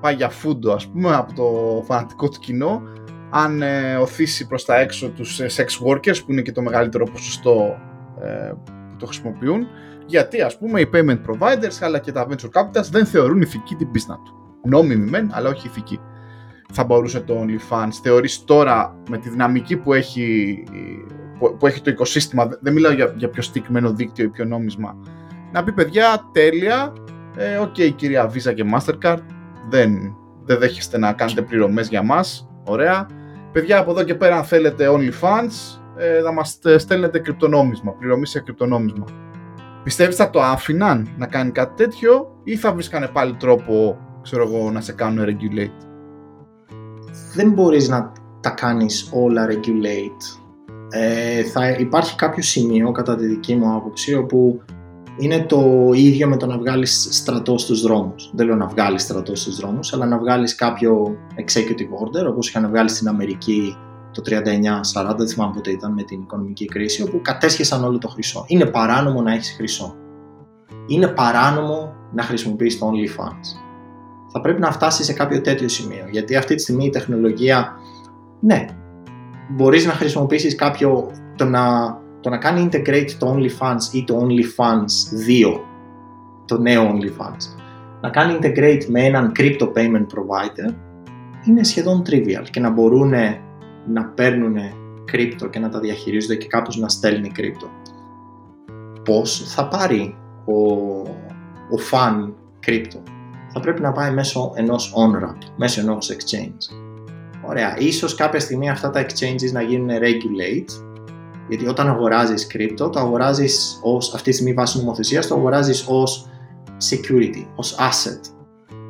B: πάει για φούντο, ας πούμε, από το φανατικό του κοινό αν ε, οθήσει προς τα έξω τους ε, sex workers που είναι και το μεγαλύτερο ποσοστό ε, που το χρησιμοποιούν γιατί ας πούμε οι payment providers αλλά και τα venture capitals δεν θεωρούν ηθική την πίστα του. Νόμιμη μεν αλλά όχι ηθική. Θα μπορούσε το OnlyFans, θεωρείς τώρα με τη δυναμική που έχει, που, έχει το οικοσύστημα, δεν μιλάω για, για πιο συγκεκριμένο δίκτυο ή πιο νόμισμα, να πει παιδιά τέλεια, ε, ok κυρία Visa και Mastercard, δεν, δεν δέχεστε να κάνετε πληρωμές για μας, ωραία, Παιδιά από εδώ και πέρα αν θέλετε OnlyFans, ε, να μας στέλνετε κρυπτονόμισμα, πληρωμή σε κρυπτονόμισμα. Πιστεύεις θα το άφηναν να κάνει κάτι τέτοιο ή θα βρίσκανε πάλι τρόπο ξέρω εγώ, να σε κάνουν regulate;
C: Δεν μπορείς να τα κάνεις όλα regulate. Ε, θα υπάρχει κάποιο σημείο κατά τη δική μου άποψη όπου είναι το ίδιο με το να βγάλεις στρατό στους δρόμους. Δεν λέω να βγάλεις στρατό στους δρόμους, αλλά να βγάλεις κάποιο executive order, όπως είχαν βγάλει στην Αμερική το 39-40, δεν θυμάμαι πότε ήταν με την οικονομική κρίση, όπου κατέσχεσαν όλο το χρυσό. Είναι παράνομο να έχεις χρυσό. Είναι παράνομο να χρησιμοποιείς το OnlyFans. Θα πρέπει να φτάσεις σε κάποιο τέτοιο σημείο, γιατί αυτή τη στιγμή η τεχνολογία, ναι, μπορείς να χρησιμοποιήσεις κάποιο, το να το να κάνει integrate το OnlyFans ή το OnlyFans 2, το νέο OnlyFans, να κάνει integrate με έναν crypto payment provider είναι σχεδόν trivial και να μπορούν να παίρνουν crypto και να τα διαχειρίζονται και κάποιος να στέλνει crypto. Πώς θα πάρει ο, ο fan crypto; Θα πρέπει να πάει μέσω ενός on-ramp, μέσω ενός exchange. Ωραία, ίσως κάποια στιγμή αυτά τα exchanges να γίνουν regulate γιατί όταν αγοράζεις κρύπτο, το αγοράζεις ως αυτή τη στιγμή βάση νομοθεσίας, το αγοράζεις ως security, ως asset.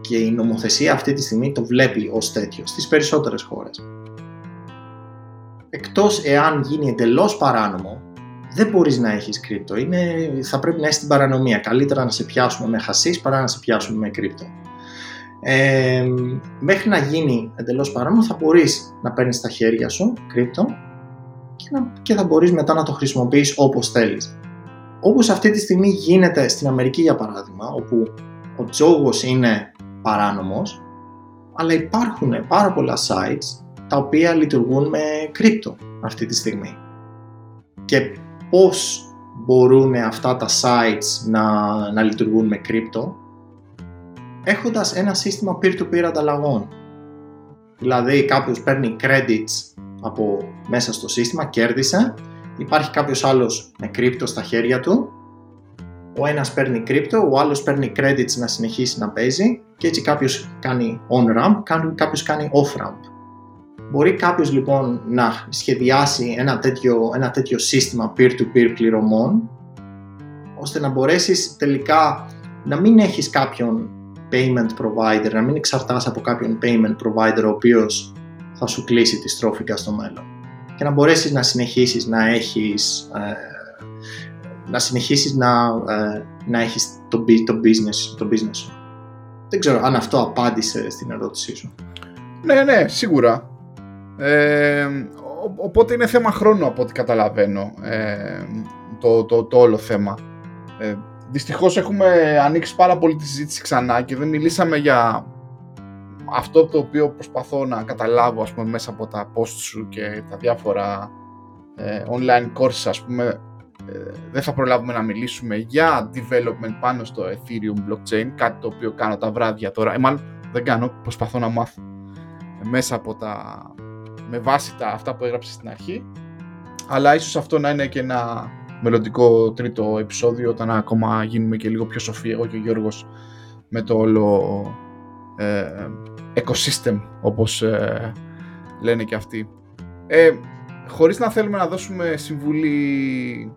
C: Και η νομοθεσία αυτή τη στιγμή το βλέπει ως τέτοιο στις περισσότερες χώρες. Εκτός εάν γίνει εντελώς παράνομο, δεν μπορείς να έχεις κρύπτο. Είναι, θα πρέπει να έχει την παρανομία. Καλύτερα να σε πιάσουμε με χασίς παρά να σε πιάσουμε με κρύπτο. Ε, μέχρι να γίνει εντελώς παράνομο θα μπορείς να παίρνεις στα χέρια σου κρύπτο και θα μπορείς μετά να το χρησιμοποιείς όπως θέλεις. Όπως αυτή τη στιγμή γίνεται στην Αμερική για παράδειγμα, όπου ο τζόγος είναι παράνομος, αλλά υπάρχουν πάρα πολλά sites τα οποία λειτουργούν με κρύπτο αυτή τη στιγμή. Και πώς μπορούν αυτά τα sites να, να λειτουργούν με κρύπτο, έχοντας ένα σύστημα peer-to-peer ανταλλαγών. Δηλαδή κάποιος παίρνει credits από μέσα στο σύστημα, κέρδισε. Υπάρχει κάποιος άλλος με κρύπτο στα χέρια του. Ο ένας παίρνει κρύπτο, ο άλλος παίρνει credits να συνεχίσει να παίζει και έτσι κάποιος κάνει on-ramp, κάποιος κάνει off-ramp. Μπορεί κάποιος λοιπόν να σχεδιάσει ένα τέτοιο, ένα τέτοιο σύστημα peer-to-peer πληρωμών ώστε να μπορέσεις τελικά να μην έχεις κάποιον payment provider, να μην εξαρτάς από κάποιον payment provider ο οποίος θα σου κλείσει τη στρόφικα στο μέλλον και να μπορέσεις να συνεχίσεις να έχεις ε, να συνεχίσεις να, ε, να έχεις το, το, business, το business σου. Δεν ξέρω αν αυτό απάντησε στην ερώτησή σου.
B: Ναι, ναι, σίγουρα. Ε, οπότε είναι θέμα χρόνου από ό,τι καταλαβαίνω ε, το, το, το όλο θέμα. Ε, δυστυχώς έχουμε ανοίξει πάρα πολύ τη συζήτηση ξανά και δεν μιλήσαμε για αυτό το οποίο προσπαθώ να καταλάβω ας πούμε, μέσα από τα post σου και τα διάφορα ε, online courses ας πούμε ε, δεν θα προλάβουμε να μιλήσουμε για development πάνω στο Ethereum blockchain κάτι το οποίο κάνω τα βράδια τώρα. Ε, μάλλον δεν κάνω, προσπαθώ να μάθω μέσα από τα με βάση τα αυτά που έγραψες στην αρχή. Αλλά ίσως αυτό να είναι και ένα μελλοντικό τρίτο επεισόδιο όταν ακόμα γίνουμε και λίγο πιο σοφοί εγώ και ο Γιώργος με το όλο ε, ecosystem όπως ε, λένε και αυτοί. Ε, χωρίς να θέλουμε να δώσουμε συμβουλή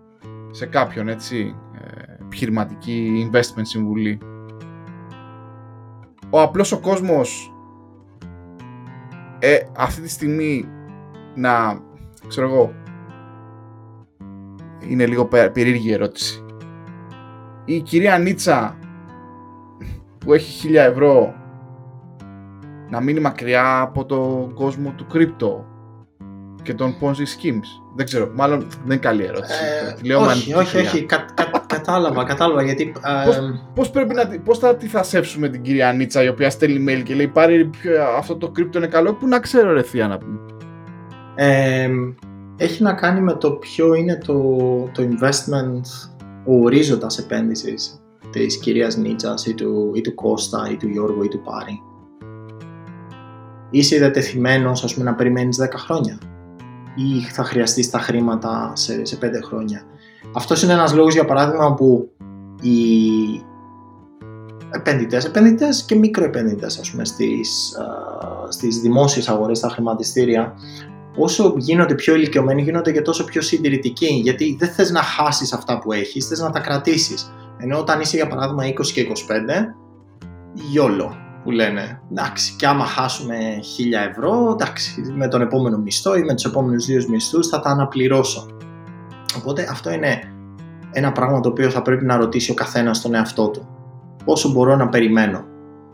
B: σε κάποιον, έτσι, ε, επιχειρηματική investment συμβουλή. Ο απλός ο κόσμος ε, αυτή τη στιγμή να, ξέρω εγώ, είναι λίγο περίεργη ερώτηση. Η κυρία Νίτσα που έχει 1000 ευρώ να μείνει μακριά από τον κόσμο του κρύπτο και των Ponzi schemes. Δεν ξέρω, μάλλον δεν είναι καλή ερώτηση.
C: Ε, Λέω όχι, όχι, όχι, κα, κα, κατάλαβα, κατάλαβα γιατί...
B: Πώς, πώς, πρέπει να, πώς θα τη σέψουμε την κυρία Νίτσα η οποία στέλνει mail και λέει πάρει αυτό το κρύπτο είναι καλό, που να ξέρω ρε θεία να πούμε.
C: Ε, έχει να κάνει με το ποιο είναι το, το investment, ο ορίζοντας επένδυσης της κυρίας Νίτσας ή του, ή του Κώστα ή του Γιώργου ή του Πάρη είσαι διατεθειμένος ας πούμε, να περιμένεις 10 χρόνια; Ή θα χρειαστείς τα χρήματα σε, σε 5 χρόνια; Αυτός είναι ένας λόγος για παράδειγμα που οι επενδυτές, επενδυτές και μικροεπενδυτές ας πούμε στις, α, στις δημόσιες αγορές, στα χρηματιστήρια όσο γίνονται πιο ηλικιωμένοι, γίνονται και τόσο πιο συντηρητικοί. Γιατί δεν θες να χάσεις αυτά που έχεις, θες να τα κρατήσεις. Ενώ όταν είσαι για παράδειγμα 20 και 25, γιόλο που λένε. Εντάξει, και άμα χάσουμε 1000 ευρώ, εντάξει, με τον επόμενο μισθό ή με τους επόμενους δύο μισθούς θα τα αναπληρώσω. Οπότε αυτό είναι ένα πράγμα το οποίο θα πρέπει να ρωτήσει ο καθένας τον εαυτό του. Πόσο μπορώ να περιμένω;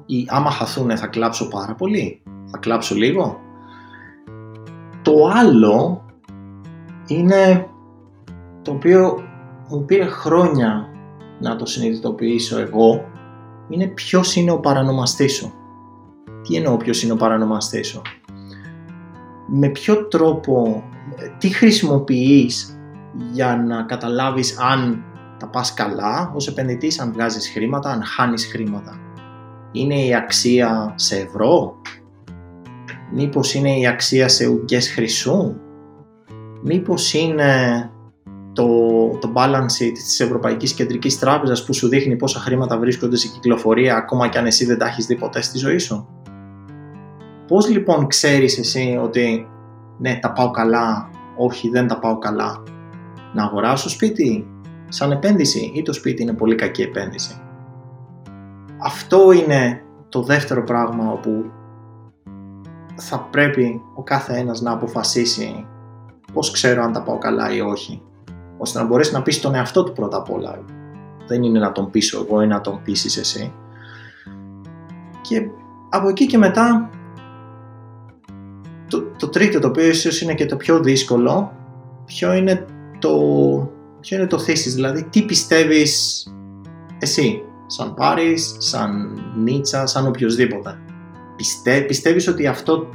C: Ή άμα χαθούν θα κλάψω πάρα πολύ; Θα κλάψω λίγο; Το άλλο είναι το οποίο μου πήρε χρόνια να το συνειδητοποιήσω εγώ είναι ποιος είναι ο παρανομαστής σου. Τι εννοώ ποιος είναι ο παρανομαστής σου; Με ποιο τρόπο, τι χρησιμοποιείς για να καταλάβεις αν τα πας καλά ως επενδυτής, αν βγάζεις χρήματα, αν χάνεις χρήματα; Είναι η αξία σε ευρώ, μήπως είναι η αξία σε ουγγές χρυσού, μήπως είναι το, το balance sheet της Ευρωπαϊκής Κεντρικής Τράπεζας που σου δείχνει πόσα χρήματα βρίσκονται σε κυκλοφορία ακόμα και αν εσύ δεν τα έχεις δει ποτέ στη ζωή σου. Πώς λοιπόν ξέρεις εσύ ότι ναι τα πάω καλά, όχι δεν τα πάω καλά; Να αγοράσω σπίτι σαν επένδυση ή το σπίτι είναι πολύ κακή επένδυση; Αυτό είναι το δεύτερο πράγμα όπου θα πρέπει ο κάθε ένας να αποφασίσει πώς ξέρω αν τα πάω καλά ή όχι ώστε να μπορέσει να πείσει τον εαυτό του πρώτα απ' όλα. Δεν είναι να τον πείσω εγώ ή να τον πείσει εσύ. Και από εκεί και μετά το, το τρίτο το οποίο ίσως είναι και το πιο δύσκολο ποιο είναι το, ποιο είναι το θέσεις, δηλαδή τι πιστεύεις εσύ σαν Πάρης, σαν Νίτσα, σαν οποιοδήποτε. Πιστε, πιστεύεις ότι αυτό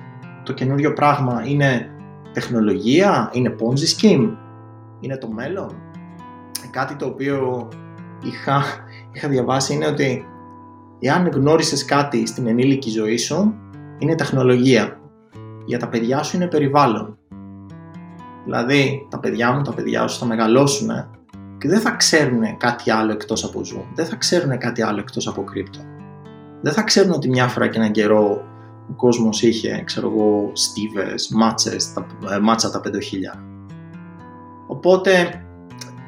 C: το καινούριο πράγμα είναι τεχνολογία, είναι Ponzi scheme, είναι το μέλλον. Κάτι το οποίο είχα, είχα διαβάσει είναι ότι εάν γνώρισες κάτι στην ενήλικη ζωή σου, είναι τεχνολογία. Για τα παιδιά σου είναι περιβάλλον. Δηλαδή, τα παιδιά μου, τα παιδιά σου θα μεγαλώσουν και δεν θα ξέρουν κάτι άλλο εκτός από ζου. Δεν θα ξέρουν κάτι άλλο εκτός από κρύπτο. Δεν θα ξέρουν ότι μια φορά και έναν καιρό ο κόσμος είχε, ξέρω εγώ, στίβες, μάτσες, τα, ε, μάτσα τα 5.000. Οπότε,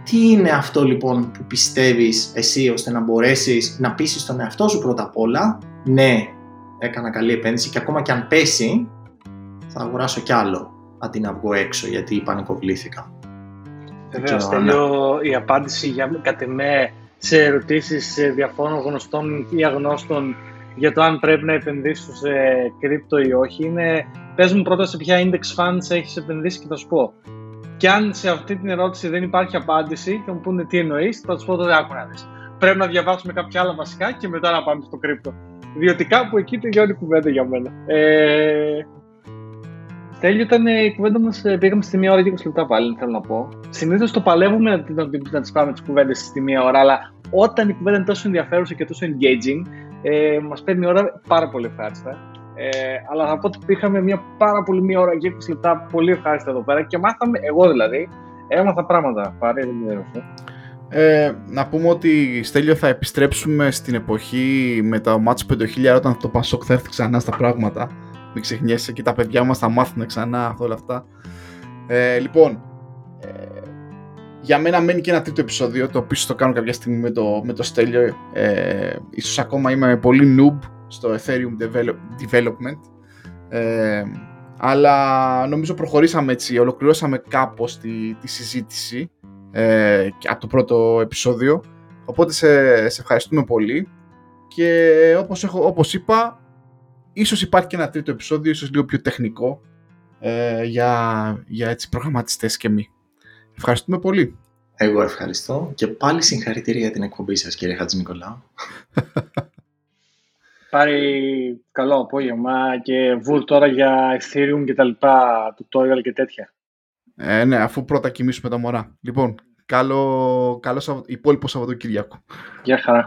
C: τι είναι αυτό λοιπόν που πιστεύεις εσύ ώστε να μπορέσεις να πείσεις τον εαυτό σου πρώτα απ' όλα; Ναι, έκανα καλή επένδυση και ακόμα και αν πέσει θα αγοράσω κι άλλο αντί να βγω έξω γιατί πανικοβλήθηκα.
A: Βεβαίως, θέλω η απάντηση για κατ' εμέ σε ερωτήσεις σε διαφόρων γνωστών ή αγνώστων για το αν πρέπει να επενδύσω σε κρύπτο ή όχι είναι πες μου πρώτα σε ποια index funds έχεις επενδύσει και θα σου πω. Και αν σε αυτή την ερώτηση δεν υπάρχει απάντηση και μου πούνε τι εννοείς, θα τους πω τότε άκου να δεις. Πρέπει να διαβάσουμε κάποια άλλα βασικά και μετά να πάμε στο κρύπτο. Διότι κάπου εκεί τελειώνει η κουβέντα για μένα. Ε, Τέλειο ήταν η κουβέντα μας. Ε, πήγαμε στη μία ώρα και 20 λεπτά πάλι, θέλω να πω. Συνήθως το παλεύουμε να, να, να τις πάμε τις κουβέντες στη μία ώρα, αλλά όταν η κουβέντα είναι τόσο ενδιαφέρουσα και τόσο engaging, ε, μας παίρνει ώρα πάρα πολύ ευχάριστα. Ε, αλλά θα πω ότι είχαμε μια πάρα πολύ μία ώρα και 20 λεπτά πολύ ευχάριστα εδώ πέρα και μάθαμε, εγώ δηλαδή, έμαθα πράγματα. Πάρε, δεν
B: ε, να πούμε ότι Στέλιο θα επιστρέψουμε στην εποχή με το μάτσο 5.000 όταν το Πασόκ θα έρθει ξανά στα πράγματα. Μην ξεχνιέσαι και τα παιδιά μας θα μάθουν ξανά αυτό όλα αυτά. Ε, λοιπόν, ε, για μένα μένει και ένα τρίτο επεισόδιο το οποίο το κάνω κάποια στιγμή με το, με το Στέλιο. Ε, ίσως ακόμα είμαι πολύ noob στο Ethereum Development. Ε, αλλά νομίζω προχωρήσαμε έτσι, ολοκληρώσαμε κάπως τη, τη συζήτηση ε, από το πρώτο επεισόδιο. Οπότε σε, σε ευχαριστούμε πολύ και όπως, έχω, όπως είπα, ίσως υπάρχει και ένα τρίτο επεισόδιο, ίσως λίγο πιο τεχνικό ε, για, για έτσι προγραμματιστές και μη. Ευχαριστούμε πολύ.
C: Εγώ ευχαριστώ και πάλι συγχαρητήρια για την εκπομπή σας κύριε Χατζη Νικολάου.
A: πάρει καλό απόγευμα και βουλ τώρα για Ethereum και τα λοιπά, tutorial και τέτοια.
B: Ε, ναι, αφού πρώτα κοιμήσουμε τα μωρά. Λοιπόν, καλό, καλό υπόλοιπο Σαββατοκύριακο.
A: Γεια χαρά.